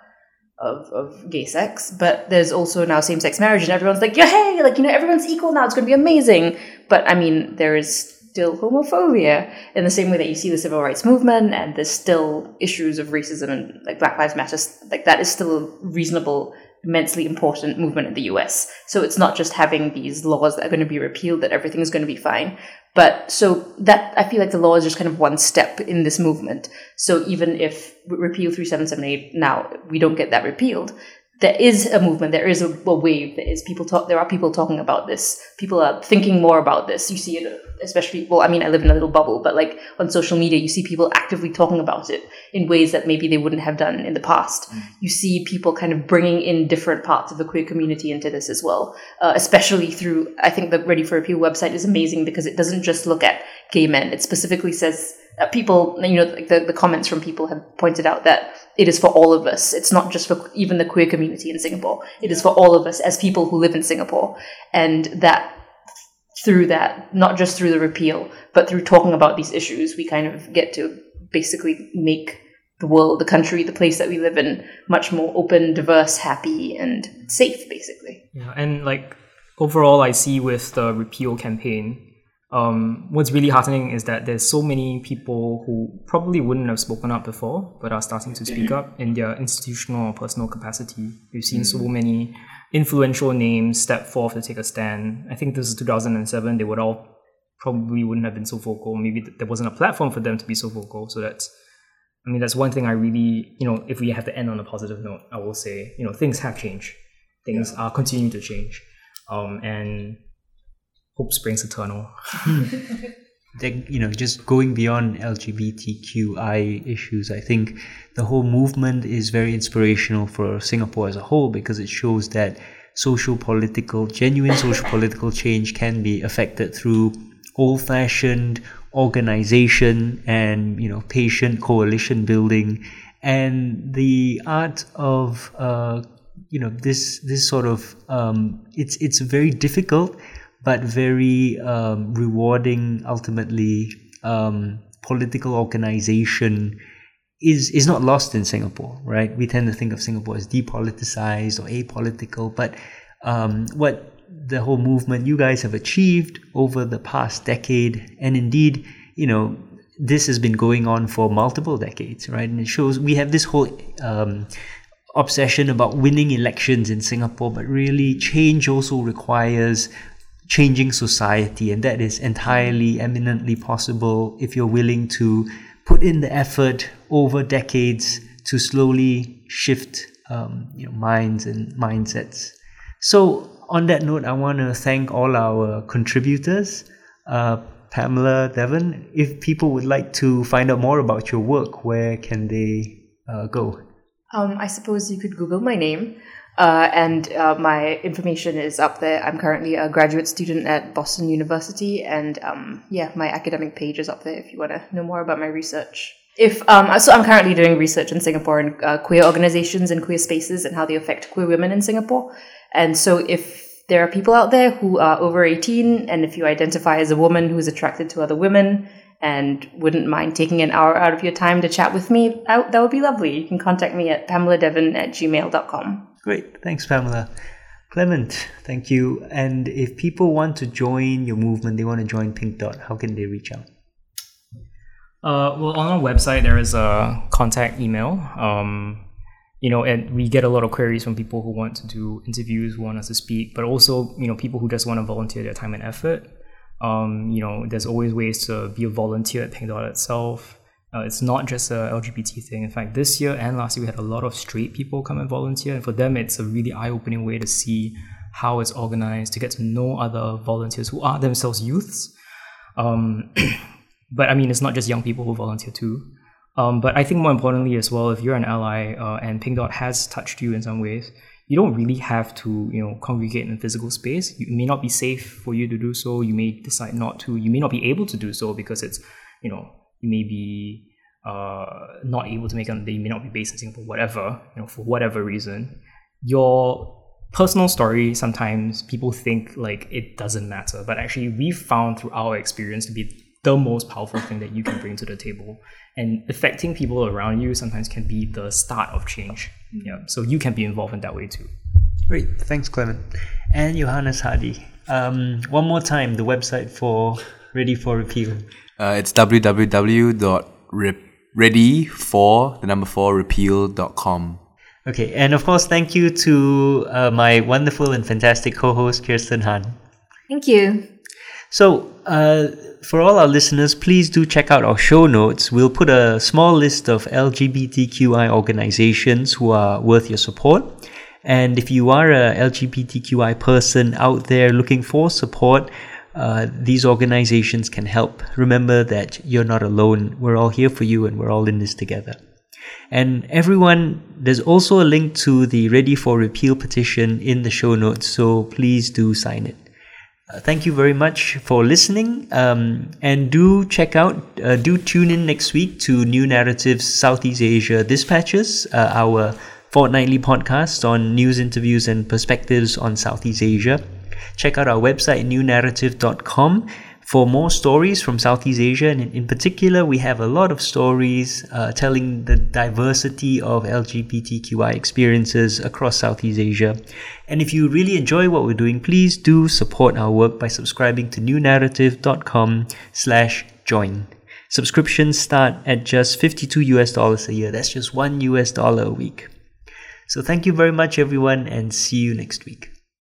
of, of gay sex, but there's also now same sex marriage, and everyone's like, yeah, hey, like, you know, everyone's equal now, it's going to be amazing. But I mean, there is still homophobia in the same way that you see the civil rights movement, and there's still issues of racism and like Black Lives Matter, like, that is still a reasonable immensely important movement in the US. So it's not just having these laws that are going to be repealed that everything is going to be fine. But so that I feel like the law is just kind of one step in this movement. So even if repeal 377A now we don't get that repealed, there is a movement, there is a, a, wave, there is people talk, there are people talking about this. People are thinking more about this. You see it, especially, well, I mean, I live in a little bubble, but like on social media, you see people actively talking about it in ways that maybe they wouldn't have done in the past. Mm. You see people kind of bringing in different parts of the queer community into this as well, uh, especially through, I think the Ready for Repeal website is amazing because it doesn't just look at gay men. It specifically says, uh, people, you know, like the, the comments from people have pointed out that it is for all of us. It's not just for even the queer community in Singapore. It is for all of us as people who live in Singapore. And that through that, not just through the repeal, but through talking about these issues, we kind of get to basically make the world, the country, the place that we live in much more open, diverse, happy, and safe, basically. Yeah, and like overall, I see with the repeal campaign, Um, what's really heartening is that there's so many people who probably wouldn't have spoken up before, but are starting to speak up in their institutional or personal capacity. We've seen so many influential names step forth to take a stand. I think this is 2007. They would all probably wouldn't have been so vocal. Maybe th- there wasn't a platform for them to be so vocal. So that's, I mean, that's one thing I really, you know, if we have to end on a positive note, I will say, you know, things have changed. Things are continuing to change. Um, and hope springs eternal. that you know just going beyond LGBTQI issues I think the whole movement is very inspirational for Singapore as a whole because it shows that social political genuine social political change can be affected through old fashioned organization and you know patient coalition building. And the art of uh, you know this this sort of um, it's it's very difficult but very um, rewarding ultimately um, political organization is is not lost in Singapore, right? We tend to think of Singapore as depoliticized or apolitical, but um, what the whole movement you guys have achieved over the past decade, and indeed, you know, this has been going on for multiple decades, right? And it shows we have this whole um, obsession about winning elections in Singapore, but really change also requires changing society, and that is entirely eminently possible if you're willing to put in the effort over decades to slowly shift um, you know, minds and mindsets. So, on that note, I want to thank all our contributors. Uh, Pamela, Devon, if people would like to find out more about your work, where can they uh, go? Um, I suppose you could Google my name. Uh, and uh, my information is up there. I'm currently a graduate student at Boston University, and um, yeah, my academic page is up there if you want to know more about my research. If um, so, I'm currently doing research in Singapore and uh, queer organizations and queer spaces and how they affect queer women in Singapore. And so, if there are people out there who are over 18, and if you identify as a woman who is attracted to other women and wouldn't mind taking an hour out of your time to chat with me, that, would be lovely. You can contact me at pameladevon at gmail.com. Great. Thanks, Pamela. Clement, thank you. And if people want to join your movement, they want to join Pink Dot, how can they reach out? Uh, well, on our website, there is a contact email. Um, you know, and we get a lot of queries from people who want to do interviews, who want us to speak, but also, you know, people who just want to volunteer their time and effort. Um, you know, there's always ways to be a volunteer at Pink Dot itself. Uh, it's not just a LGBT thing. In fact, this year and last year, we had a lot of straight people come and volunteer. And for them, it's a really eye opening way to see how it's organized, to get to know other volunteers who are themselves youths. Um, but I mean, it's not just young people who volunteer too. Um, but I think more importantly as well, if you're an ally uh, and Pink Dot has touched you in some ways, you don't really have to, you know, congregate in a physical space. It may not be safe for you to do so. You may decide not to. You may not be able to do so because it's, you know, may be uh, not able to make it. You may not be based in Singapore, whatever, you know, for whatever reason. Your personal story sometimes people think like it doesn't matter, but actually we've found through our experience to be the most powerful thing that you can bring to the table. And affecting people around you sometimes can be the start of change. Yeah. So you can be involved in that way too. Great. Thanks, Clement. And Johannes Hadi. Um, one more time, the website for Ready for Repeal. Uh, it's www.ready for the number four repeal.com. Okay, and of course, thank you to uh, my wonderful and fantastic co host, Kirsten Han. Thank you. So, uh, for all our listeners, please do check out our show notes. We'll put a small list of LGBTQI organizations who are worth your support. And if you are a LGBTQI person out there looking for support, uh, these organizations can help. Remember that you're not alone. We're all here for you and we're all in this together. And everyone, there's also a link to the Ready for Repeal petition in the show notes, so please do sign it. Uh, thank you very much for listening. Um, and do check out, uh, do tune in next week to New Naratif's Southeast Asia Dispatches, uh, our fortnightly podcast on news interviews and perspectives on Southeast Asia. Check out our website, newnaratif.com for more stories from Southeast Asia, and in, particular, we have a lot of stories uh, telling the diversity of LGBTQI experiences across Southeast Asia. And if you really enjoy what we're doing, please do support our work by subscribing to newnaratif.com slash join. Subscriptions start at just 52 US dollars a year. That's just one US dollar a week. So thank you very much, everyone, and see you next week.